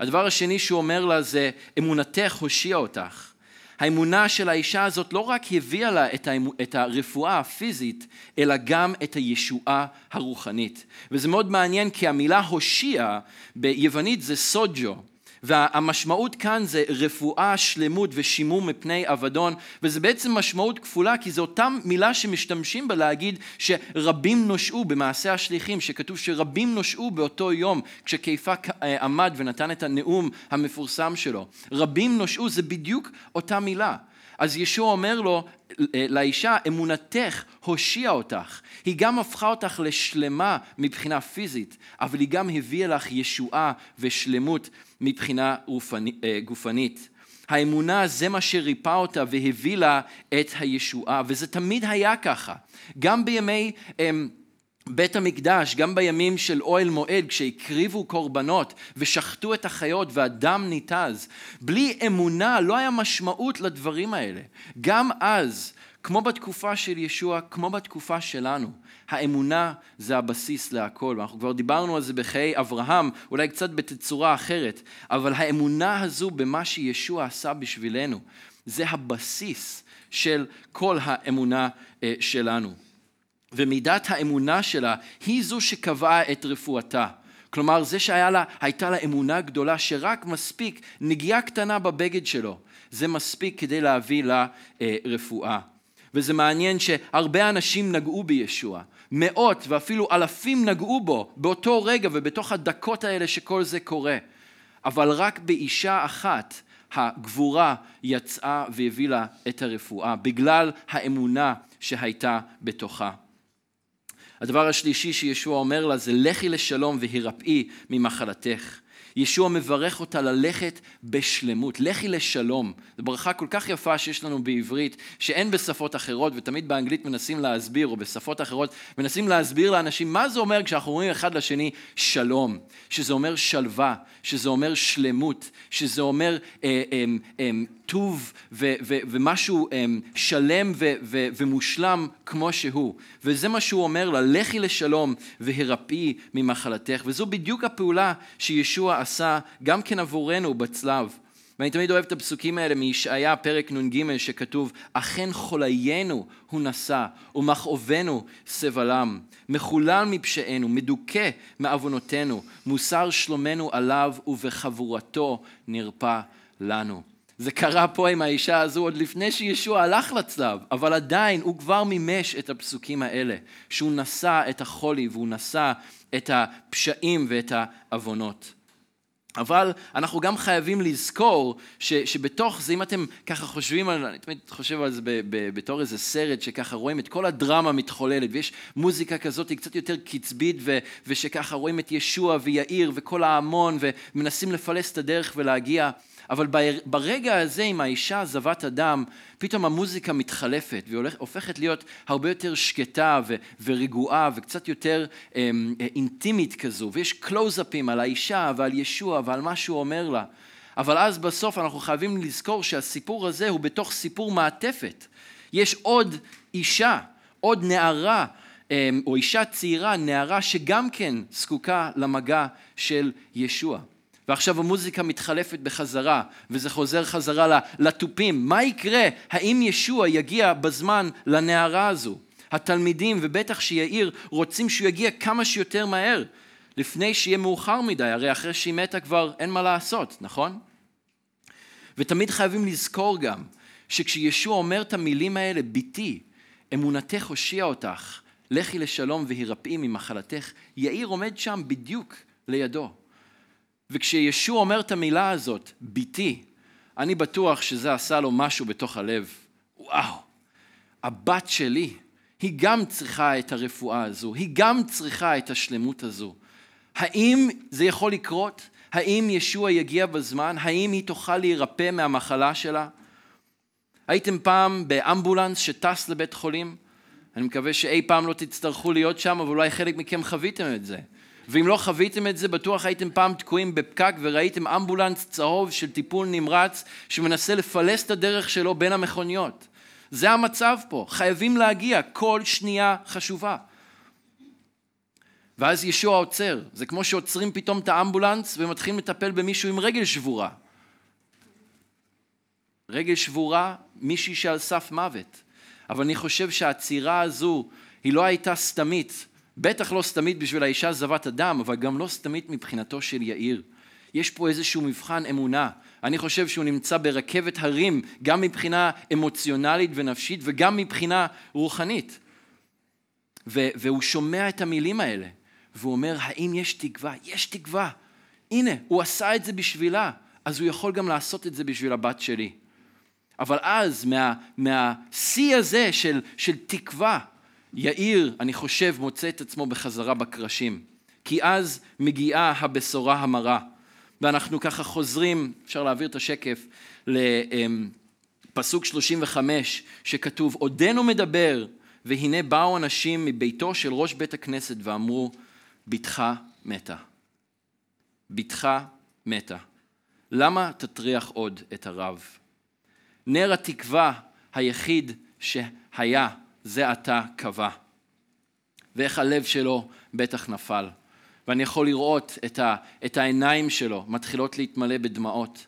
הדבר השני שהוא אומר לה זה אמונתך הושיעה אותך. האמונה של האישה הזאת לא רק הביאה לה את הרפואה הפיזית, אלא גם את הישועה הרוחנית. וזה מאוד מעניין כי המילה הושיע ביוונית זה סוג'ו. והמשמעות כאן זה רפואה, שלמות ושימור מפני אבדון, וזה בעצם משמעות כפולה, כי זו אותה מילה שמשתמשים בה להגיד שרבים נושעו במעשה השליחים, שכתוב שרבים נושעו באותו יום, כשקיפה אה, עמד ונתן את הנאום המפורסם שלו. רבים נושעו זה בדיוק אותה מילה. אז ישוע אומר לו, לאישה, אמונתך הושיעה אותך. היא גם הפכה אותך לשלמה מבחינה פיזית, אבל היא גם הביאה לך ישועה ושלמות מבחינה אה, גופנית. האמונה זה מה שריפא אותה והביא לה את הישועה, וזה תמיד היה ככה. גם בימי אמ, בית המקדש, גם בימים של אוהל מועד, כשהקריבו קורבנות ושחטו את החיות והדם ניתז, בלי אמונה לא היה משמעות לדברים האלה. גם אז, כמו בתקופה של ישוע, כמו בתקופה שלנו, האמונה זה הבסיס להכל, ואנחנו כבר דיברנו על זה בחיי אברהם, אולי קצת בתצורה אחרת, אבל האמונה הזו במה שישוע עשה בשבילנו, זה הבסיס של כל האמונה אה, שלנו. ומידת האמונה שלה היא זו שקבעה את רפואתה. כלומר, זה שהייתה לה אמונה גדולה שרק מספיק נגיעה קטנה בבגד שלו, זה מספיק כדי להביא לה אה, רפואה. וזה מעניין שהרבה אנשים נגעו בישוע, מאות ואפילו אלפים נגעו בו באותו רגע ובתוך הדקות האלה שכל זה קורה. אבל רק באישה אחת הגבורה יצאה והביא לה את הרפואה, בגלל האמונה שהייתה בתוכה. הדבר השלישי שישוע אומר לה זה לכי לשלום והירפאי ממחלתך. ישוע מברך אותה ללכת בשלמות, לכי לשלום. זו ברכה כל כך יפה שיש לנו בעברית, שאין בשפות אחרות, ותמיד באנגלית מנסים להסביר, או בשפות אחרות מנסים להסביר לאנשים מה זה אומר כשאנחנו אומרים אחד לשני שלום, שזה אומר שלווה, שזה אומר שלמות, שזה אומר אה, אה, אה, טוב ו- ו- ומשהו um, שלם ו- ו- ומושלם כמו שהוא. וזה מה שהוא אומר לה, לכי לשלום והרפאי ממחלתך. וזו בדיוק הפעולה שישוע עשה גם כן עבורנו בצלב. ואני תמיד אוהב את הפסוקים האלה מישעיה פרק נ"ג שכתוב אכן חוליינו הוא נשא ומכאובנו סבלם מחולל מפשענו מדוכא מעוונותינו מוסר שלומנו עליו ובחבורתו נרפא לנו זה קרה פה עם האישה הזו עוד לפני שישוע הלך לצלב, אבל עדיין הוא כבר מימש את הפסוקים האלה, שהוא נשא את החולי והוא נשא את הפשעים ואת העוונות. אבל אנחנו גם חייבים לזכור ש, שבתוך זה, אם אתם ככה חושבים על, אני תמיד חושב על זה ב, ב, בתור איזה סרט שככה רואים את כל הדרמה מתחוללת, ויש מוזיקה כזאת קצת יותר קצבית, ו, ושככה רואים את ישוע ויאיר וכל ההמון, ומנסים לפלס את הדרך ולהגיע. אבל ברגע הזה עם האישה זבת אדם, פתאום המוזיקה מתחלפת והיא הופכת להיות הרבה יותר שקטה ו- ורגועה וקצת יותר אמ, אינטימית כזו, ויש קלוזאפים על האישה ועל ישוע ועל מה שהוא אומר לה. אבל אז בסוף אנחנו חייבים לזכור שהסיפור הזה הוא בתוך סיפור מעטפת. יש עוד אישה, עוד נערה, אמ, או אישה צעירה, נערה שגם כן זקוקה למגע של ישוע. ועכשיו המוזיקה מתחלפת בחזרה, וזה חוזר חזרה לתופים. מה יקרה? האם ישוע יגיע בזמן לנערה הזו? התלמידים, ובטח שיאיר, רוצים שהוא יגיע כמה שיותר מהר, לפני שיהיה מאוחר מדי, הרי אחרי שהיא מתה כבר אין מה לעשות, נכון? ותמיד חייבים לזכור גם, שכשישוע אומר את המילים האלה, ביתי, אמונתך הושיע אותך, לכי לשלום והירפאי ממחלתך, יאיר עומד שם בדיוק לידו. וכשישוע אומר את המילה הזאת, ביתי, אני בטוח שזה עשה לו משהו בתוך הלב. וואו, הבת שלי, היא גם צריכה את הרפואה הזו, היא גם צריכה את השלמות הזו. האם זה יכול לקרות? האם ישוע יגיע בזמן? האם היא תוכל להירפא מהמחלה שלה? הייתם פעם באמבולנס שטס לבית חולים? אני מקווה שאי פעם לא תצטרכו להיות שם, אבל אולי חלק מכם חוויתם את זה. ואם לא חוויתם את זה, בטוח הייתם פעם תקועים בפקק וראיתם אמבולנס צהוב של טיפול נמרץ שמנסה לפלס את הדרך שלו בין המכוניות. זה המצב פה, חייבים להגיע, כל שנייה חשובה. ואז ישוע עוצר, זה כמו שעוצרים פתאום את האמבולנס ומתחילים לטפל במישהו עם רגל שבורה. רגל שבורה, מישהי שעל סף מוות. אבל אני חושב שהעצירה הזו היא לא הייתה סתמית, בטח לא סתמית בשביל האישה זבת אדם, אבל גם לא סתמית מבחינתו של יאיר. יש פה איזשהו מבחן אמונה. אני חושב שהוא נמצא ברכבת הרים, גם מבחינה אמוציונלית ונפשית וגם מבחינה רוחנית. ו- והוא שומע את המילים האלה, והוא אומר, האם יש תקווה? יש תקווה. הנה, הוא עשה את זה בשבילה, אז הוא יכול גם לעשות את זה בשביל הבת שלי. אבל אז, מהשיא מה, הזה של, של תקווה, יאיר, אני חושב, מוצא את עצמו בחזרה בקרשים. כי אז מגיעה הבשורה המרה. ואנחנו ככה חוזרים, אפשר להעביר את השקף, לפסוק 35, שכתוב, עודנו מדבר, והנה באו אנשים מביתו של ראש בית הכנסת ואמרו, בתך מתה. בתך מתה. למה תטריח עוד את הרב? נר התקווה היחיד שהיה זה עתה קבע. ואיך הלב שלו בטח נפל. ואני יכול לראות את, ה, את העיניים שלו מתחילות להתמלא בדמעות,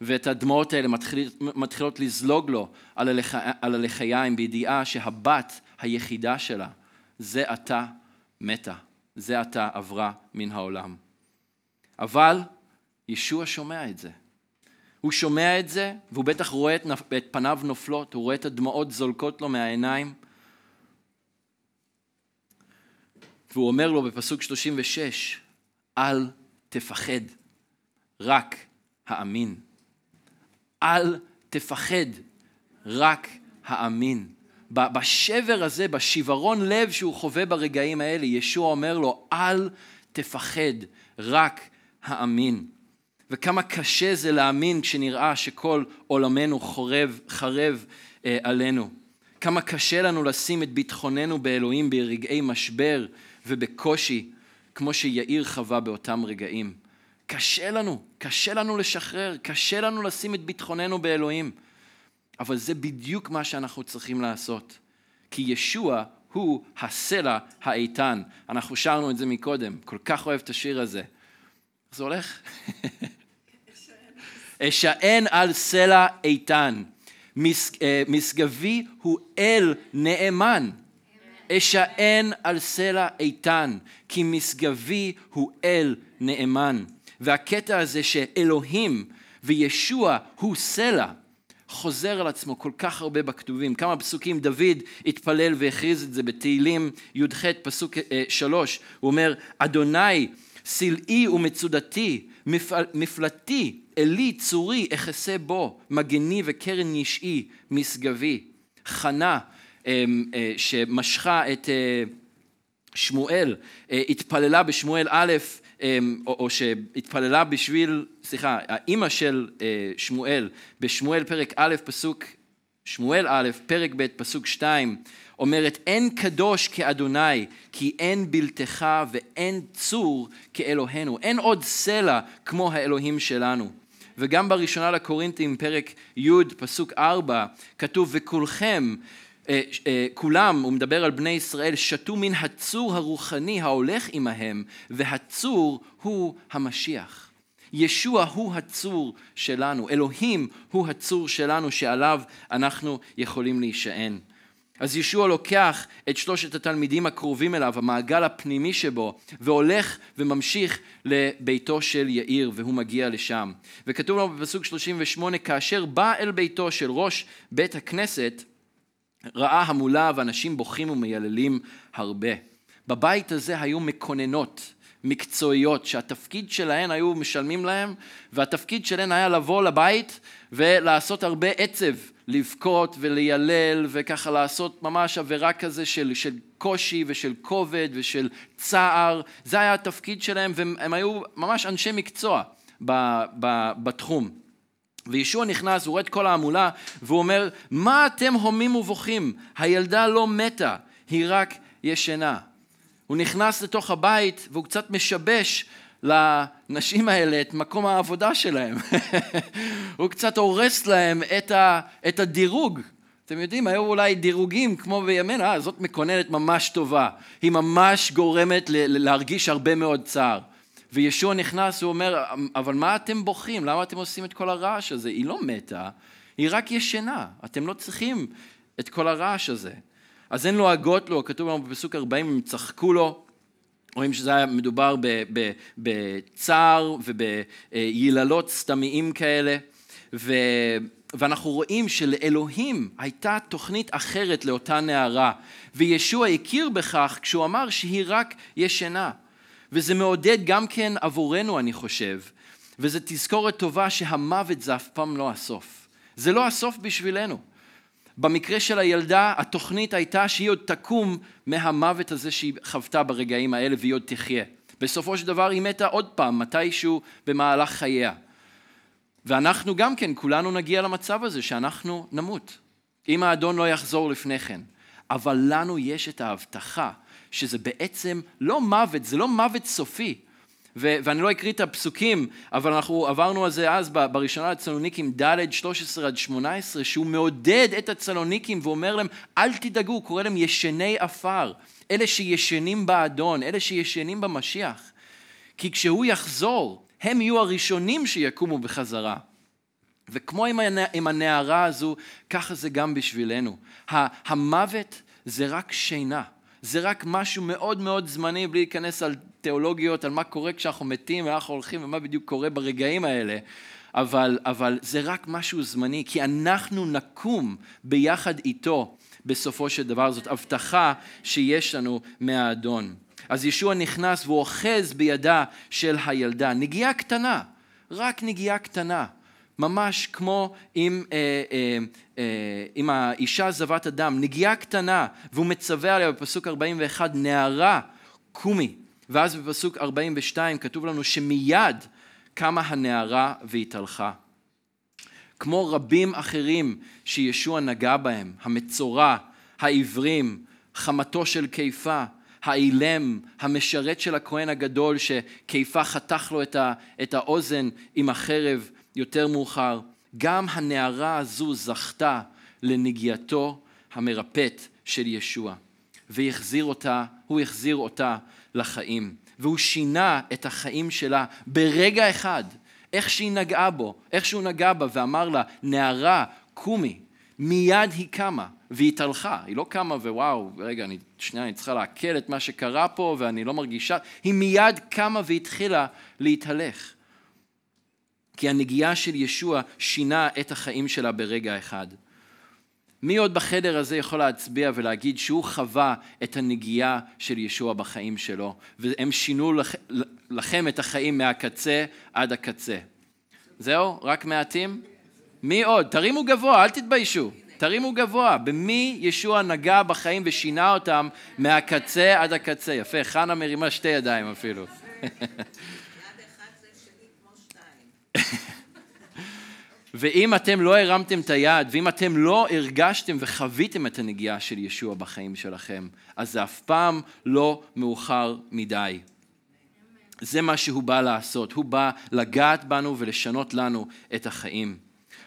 ואת הדמעות האלה מתחיל, מתחילות לזלוג לו על, הלח, על הלחיים בידיעה שהבת היחידה שלה זה עתה מתה, זה עתה עברה מן העולם. אבל ישוע שומע את זה. הוא שומע את זה, והוא בטח רואה את, את פניו נופלות, הוא רואה את הדמעות זולקות לו מהעיניים, והוא אומר לו בפסוק 36, אל תפחד, רק האמין. אל תפחד, רק האמין. בשבר הזה, בשיוורון לב שהוא חווה ברגעים האלה, ישוע אומר לו, אל תפחד, רק האמין. וכמה קשה זה להאמין כשנראה שכל עולמנו חורב, חרב אה, עלינו. כמה קשה לנו לשים את ביטחוננו באלוהים ברגעי משבר ובקושי, כמו שיאיר חווה באותם רגעים. קשה לנו, קשה לנו לשחרר, קשה לנו לשים את ביטחוננו באלוהים. אבל זה בדיוק מה שאנחנו צריכים לעשות. כי ישוע הוא הסלע האיתן. אנחנו שרנו את זה מקודם, כל כך אוהב את השיר הזה. זה הולך? אשען על סלע איתן. אה, משגבי הוא אל נאמן. אשען על סלע איתן, כי משגבי הוא אל נאמן. והקטע הזה שאלוהים וישוע הוא סלע. חוזר על עצמו כל כך הרבה בכתובים. כמה פסוקים דוד התפלל והכריז את זה בתהילים י"ח פסוק אה, שלוש. הוא אומר, אדוני סלעי ומצודתי, מפלטי, אלי צורי, אחסה בו, מגני וקרן נשעי, משגבי. חנה שמשכה את אה, שמואל, התפללה בשמואל א', אמ, או, שהתפללה בשביל, סליחה, האימא של אה, שמואל, בשמואל פרק א', פסוק, שמואל א', פרק ב', פסוק שתיים, אומרת, אין קדוש כאדוני, כי אין בלתך ואין צור כאלוהינו. אין עוד סלע כמו האלוהים שלנו. וגם בראשונה לקורינתים, פרק י', פסוק ארבע, כתוב, וכולכם אה, אה, כולם, הוא מדבר על בני ישראל, שתו מן הצור הרוחני ההולך עמהם, והצור הוא המשיח. ישוע הוא הצור שלנו, אלוהים הוא הצור שלנו שעליו אנחנו יכולים להישען. אז ישוע לוקח את שלושת התלמידים הקרובים אליו, המעגל הפנימי שבו, והולך וממשיך לביתו של יאיר, והוא מגיע לשם. וכתוב לנו בפסוק 38, כאשר בא אל ביתו של ראש בית הכנסת, ראה המולה ואנשים בוכים ומייללים הרבה. בבית הזה היו מקוננות מקצועיות שהתפקיד שלהן היו משלמים להם והתפקיד שלהן היה לבוא לבית ולעשות הרבה עצב, לבכות וליילל וככה לעשות ממש עבירה כזה של, של קושי ושל כובד ושל צער, זה היה התפקיד שלהם והם היו ממש אנשי מקצוע ב, ב, בתחום. וישוע נכנס, הוא רואה את כל ההמולה, והוא אומר, מה אתם הומים ובוכים? הילדה לא מתה, היא רק ישנה. הוא נכנס לתוך הבית והוא קצת משבש לנשים האלה את מקום העבודה שלהם. *laughs* הוא קצת הורס להם את, ה, את הדירוג. אתם יודעים, היו אולי דירוגים כמו בימינו, אה, זאת מקוננת ממש טובה. היא ממש גורמת להרגיש הרבה מאוד צער. וישוע נכנס, הוא אומר, אבל מה אתם בוכים? למה אתם עושים את כל הרעש הזה? היא לא מתה, היא רק ישנה. אתם לא צריכים את כל הרעש הזה. אז הן לועגות לו, כתוב לנו בפסוק 40, הם צחקו לו. רואים שזה היה מדובר בצער וביללות סתמיים כאלה. ו... ואנחנו רואים שלאלוהים הייתה תוכנית אחרת לאותה נערה, וישוע הכיר בכך כשהוא אמר שהיא רק ישנה. וזה מעודד גם כן עבורנו, אני חושב, וזו תזכורת טובה שהמוות זה אף פעם לא הסוף. זה לא הסוף בשבילנו. במקרה של הילדה, התוכנית הייתה שהיא עוד תקום מהמוות הזה שהיא חוותה ברגעים האלה והיא עוד תחיה. בסופו של דבר היא מתה עוד פעם, מתישהו במהלך חייה. ואנחנו גם כן, כולנו נגיע למצב הזה שאנחנו נמות. אם האדון לא יחזור לפני כן. אבל לנו יש את ההבטחה שזה בעצם לא מוות, זה לא מוות סופי. ו- ואני לא אקריא את הפסוקים, אבל אנחנו עברנו על זה אז בראשונה לצלוניקים ד' 13 עד 18, שהוא מעודד את הצלוניקים ואומר להם, אל תדאגו, הוא קורא להם ישני עפר, אלה שישנים באדון, אלה שישנים במשיח. כי כשהוא יחזור, הם יהיו הראשונים שיקומו בחזרה. וכמו עם, הנע, עם הנערה הזו, ככה זה גם בשבילנו. המוות זה רק שינה. זה רק משהו מאוד מאוד זמני, בלי להיכנס על תיאולוגיות, על מה קורה כשאנחנו מתים, ואנחנו הולכים, ומה בדיוק קורה ברגעים האלה. אבל, אבל זה רק משהו זמני, כי אנחנו נקום ביחד איתו בסופו של דבר. זאת הבטחה שיש לנו מהאדון. אז ישוע נכנס והוא אוחז בידה של הילדה. נגיעה קטנה, רק נגיעה קטנה. ממש כמו עם, אה, אה, אה, עם האישה זבת אדם, נגיעה קטנה, והוא מצווה עליה בפסוק 41, נערה, קומי. ואז בפסוק 42 כתוב לנו שמיד קמה הנערה והתהלכה. כמו רבים אחרים שישוע נגע בהם, המצורע, העיוורים, חמתו של קיפה, האילם, המשרת של הכהן הגדול שקיפה חתך לו את האוזן עם החרב, יותר מאוחר, גם הנערה הזו זכתה לנגיעתו המרפאת של ישוע, והחזיר אותה, הוא החזיר אותה לחיים, והוא שינה את החיים שלה ברגע אחד, איך שהיא נגעה בו, איך שהוא נגע בה ואמר לה, נערה, קומי, מיד היא קמה והיא התהלכה, היא לא קמה ווואו, רגע, אני, שנייה, אני צריכה לעכל את מה שקרה פה ואני לא מרגישה, היא מיד קמה והתחילה להתהלך. כי הנגיעה של ישוע שינה את החיים שלה ברגע אחד. מי עוד בחדר הזה יכול להצביע ולהגיד שהוא חווה את הנגיעה של ישוע בחיים שלו, והם שינו לכ... לכם את החיים מהקצה עד הקצה? זהו? רק מעטים? מי עוד? תרימו גבוה, אל תתביישו. תרימו גבוה. במי ישוע נגע בחיים ושינה אותם מהקצה עד הקצה? יפה, חנה מרימה שתי ידיים אפילו. *laughs* ואם אתם לא הרמתם את היד, ואם אתם לא הרגשתם וחוויתם את הנגיעה של ישוע בחיים שלכם, אז זה אף פעם לא מאוחר מדי. זה מה שהוא בא לעשות, הוא בא לגעת בנו ולשנות לנו את החיים.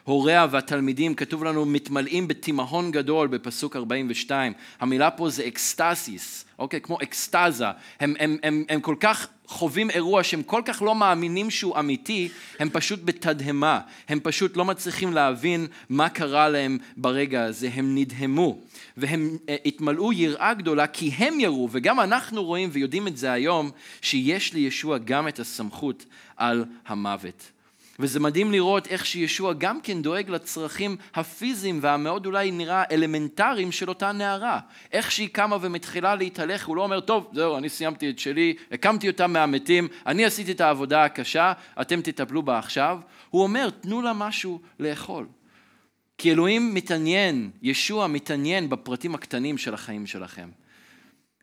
הוריה והתלמידים, כתוב לנו, מתמלאים בתימהון גדול בפסוק 42. המילה פה זה ἔκστασις, אוקיי? כמו אקסטזה. הם, הם, הם, הם כל כך חווים אירוע שהם כל כך לא מאמינים שהוא אמיתי, הם פשוט בתדהמה. הם פשוט לא מצליחים להבין מה קרה להם ברגע הזה. הם נדהמו. והם אה, התמלאו יראה גדולה כי הם יראו, וגם אנחנו רואים ויודעים את זה היום, שיש לישוע גם את הסמכות על המוות. וזה מדהים לראות איך שישוע גם כן דואג לצרכים הפיזיים והמאוד אולי נראה אלמנטריים של אותה נערה. איך שהיא קמה ומתחילה להתהלך, הוא לא אומר, טוב, זהו, אני סיימתי את שלי, הקמתי אותה מהמתים, אני עשיתי את העבודה הקשה, אתם תטפלו בה עכשיו. הוא אומר, תנו לה משהו לאכול. כי אלוהים מתעניין, ישוע מתעניין בפרטים הקטנים של החיים שלכם.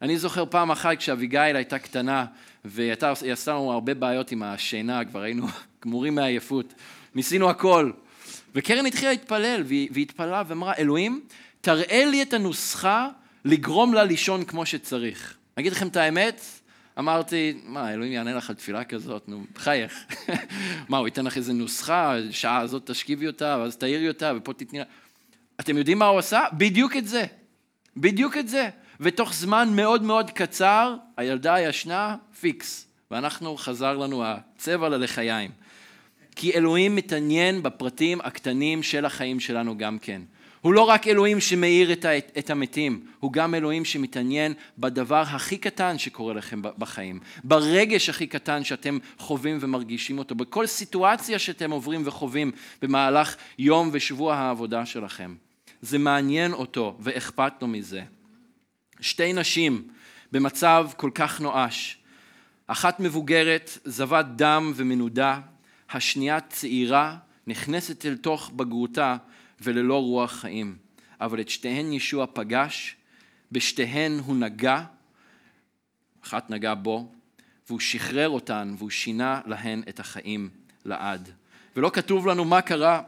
אני זוכר פעם אחת כשאביגיל הייתה קטנה, והיא עשתה לנו הרבה בעיות עם השינה, כבר היינו *laughs* גמורים מעייפות. ניסינו הכל. וקרן התחילה להתפלל, והיא התפללה ואמרה, אלוהים, תראה לי את הנוסחה לגרום לה לישון כמו שצריך. אגיד לכם את האמת, אמרתי, מה, אלוהים יענה לך על תפילה כזאת, נו, בחייך. *laughs* מה, הוא ייתן לך איזה נוסחה, שעה הזאת תשכיבי אותה, ואז תעירי אותה, ופה תתני לה... אתם יודעים מה הוא עשה? בדיוק את זה. בדיוק את זה. ותוך זמן מאוד מאוד קצר, הילדה ישנה פיקס, ואנחנו, חזר לנו הצבע ללחיים. כי אלוהים מתעניין בפרטים הקטנים של החיים שלנו גם כן. הוא לא רק אלוהים שמאיר את, את המתים, הוא גם אלוהים שמתעניין בדבר הכי קטן שקורה לכם בחיים, ברגש הכי קטן שאתם חווים ומרגישים אותו, בכל סיטואציה שאתם עוברים וחווים במהלך יום ושבוע העבודה שלכם. זה מעניין אותו ואכפת לו מזה. שתי נשים במצב כל כך נואש, אחת מבוגרת, זבת דם ומנודה, השנייה צעירה, נכנסת אל תוך בגרותה וללא רוח חיים. אבל את שתיהן ישוע פגש, בשתיהן הוא נגע, אחת נגע בו, והוא שחרר אותן והוא שינה להן את החיים לעד. ולא כתוב לנו מה קרה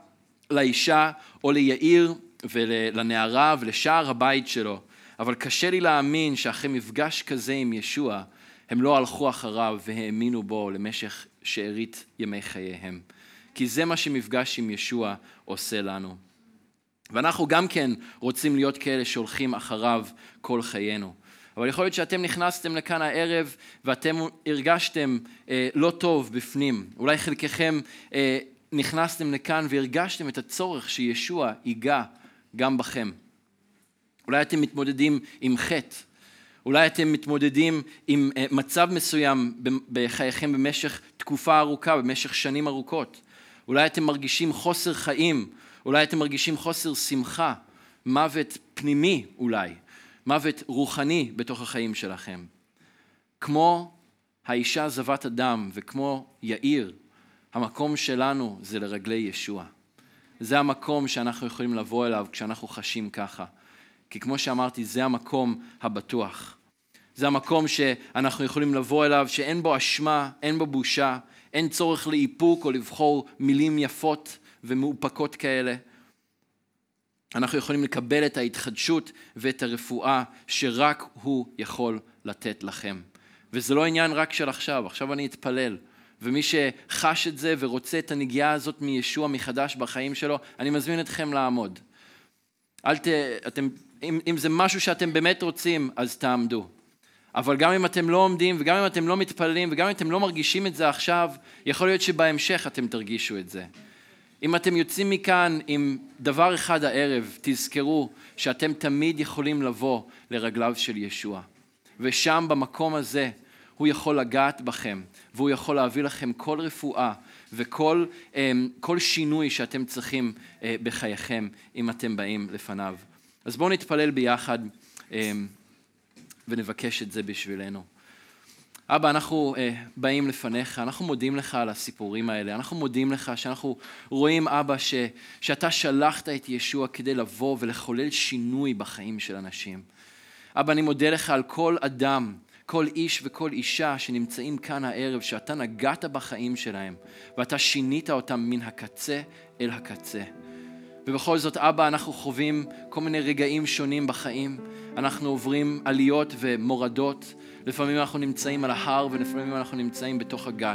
לאישה או ליאיר ולנערה ולשאר הבית שלו, אבל קשה לי להאמין שאחרי מפגש כזה עם ישוע, הם לא הלכו אחריו והאמינו בו למשך שארית ימי חייהם. כי זה מה שמפגש עם ישוע עושה לנו. ואנחנו גם כן רוצים להיות כאלה שהולכים אחריו כל חיינו. אבל יכול להיות שאתם נכנסתם לכאן הערב ואתם הרגשתם אה, לא טוב בפנים. אולי חלקכם אה, נכנסתם לכאן והרגשתם את הצורך שישוע ייגע גם בכם. אולי אתם מתמודדים עם חטא. אולי אתם מתמודדים עם אה, מצב מסוים בחייכם במשך תקופה ארוכה, במשך שנים ארוכות. אולי אתם מרגישים חוסר חיים, אולי אתם מרגישים חוסר שמחה, מוות פנימי אולי, מוות רוחני בתוך החיים שלכם. כמו האישה זבת אדם וכמו יאיר, המקום שלנו זה לרגלי ישוע. זה המקום שאנחנו יכולים לבוא אליו כשאנחנו חשים ככה. כי כמו שאמרתי, זה המקום הבטוח. זה המקום שאנחנו יכולים לבוא אליו, שאין בו אשמה, אין בו בושה, אין צורך לאיפוק או לבחור מילים יפות ומאופקות כאלה. אנחנו יכולים לקבל את ההתחדשות ואת הרפואה שרק הוא יכול לתת לכם. וזה לא עניין רק של עכשיו, עכשיו אני אתפלל. ומי שחש את זה ורוצה את הנגיעה הזאת מישוע מחדש בחיים שלו, אני מזמין אתכם לעמוד. אל ת... אתם... אם, אם זה משהו שאתם באמת רוצים, אז תעמדו. אבל גם אם אתם לא עומדים, וגם אם אתם לא מתפללים, וגם אם אתם לא מרגישים את זה עכשיו, יכול להיות שבהמשך אתם תרגישו את זה. אם אתם יוצאים מכאן עם דבר אחד הערב, תזכרו שאתם תמיד יכולים לבוא לרגליו של ישוע. ושם, במקום הזה, הוא יכול לגעת בכם, והוא יכול להביא לכם כל רפואה וכל אמ, שינוי שאתם צריכים אה, בחייכם אם אתם באים לפניו. אז בואו נתפלל ביחד אמ, ונבקש את זה בשבילנו. אבא, אנחנו uh, באים לפניך, אנחנו מודים לך על הסיפורים האלה, אנחנו מודים לך שאנחנו רואים, אבא, ש, שאתה שלחת את ישוע כדי לבוא ולחולל שינוי בחיים של אנשים. אבא, אני מודה לך על כל אדם, כל איש וכל אישה שנמצאים כאן הערב, שאתה נגעת בחיים שלהם, ואתה שינית אותם מן הקצה אל הקצה. ובכל זאת, אבא, אנחנו חווים כל מיני רגעים שונים בחיים. אנחנו עוברים עליות ומורדות. לפעמים אנחנו נמצאים על ההר ולפעמים אנחנו נמצאים בתוך הגיא.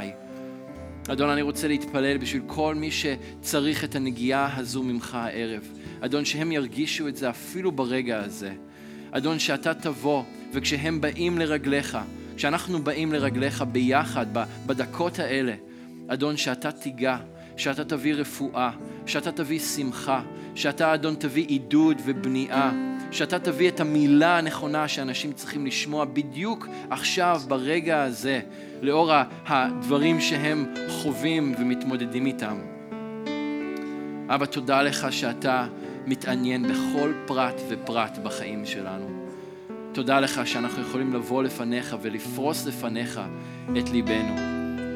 אדון, אני רוצה להתפלל בשביל כל מי שצריך את הנגיעה הזו ממך הערב. אדון, שהם ירגישו את זה אפילו ברגע הזה. אדון, שאתה תבוא, וכשהם באים לרגליך, כשאנחנו באים לרגליך ביחד, בדקות האלה, אדון, שאתה תיגע, שאתה תביא רפואה, שאתה תביא שמחה, שאתה, אדון, תביא עידוד ובנייה, שאתה תביא את המילה הנכונה שאנשים צריכים לשמוע בדיוק עכשיו, ברגע הזה, לאור הדברים שהם חווים ומתמודדים איתם. אבא, תודה לך שאתה מתעניין בכל פרט ופרט בחיים שלנו. תודה לך שאנחנו יכולים לבוא לפניך ולפרוס לפניך את ליבנו,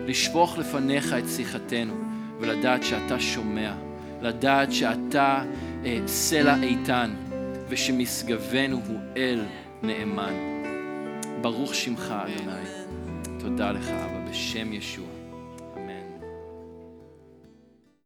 לשפוך לפניך את שיחתנו ולדעת שאתה שומע, לדעת שאתה אה, סלע איתן ושמשגבנו הוא אל נאמן. ברוך שמך, אדוני. תודה לך, אבא, בשם ישוע.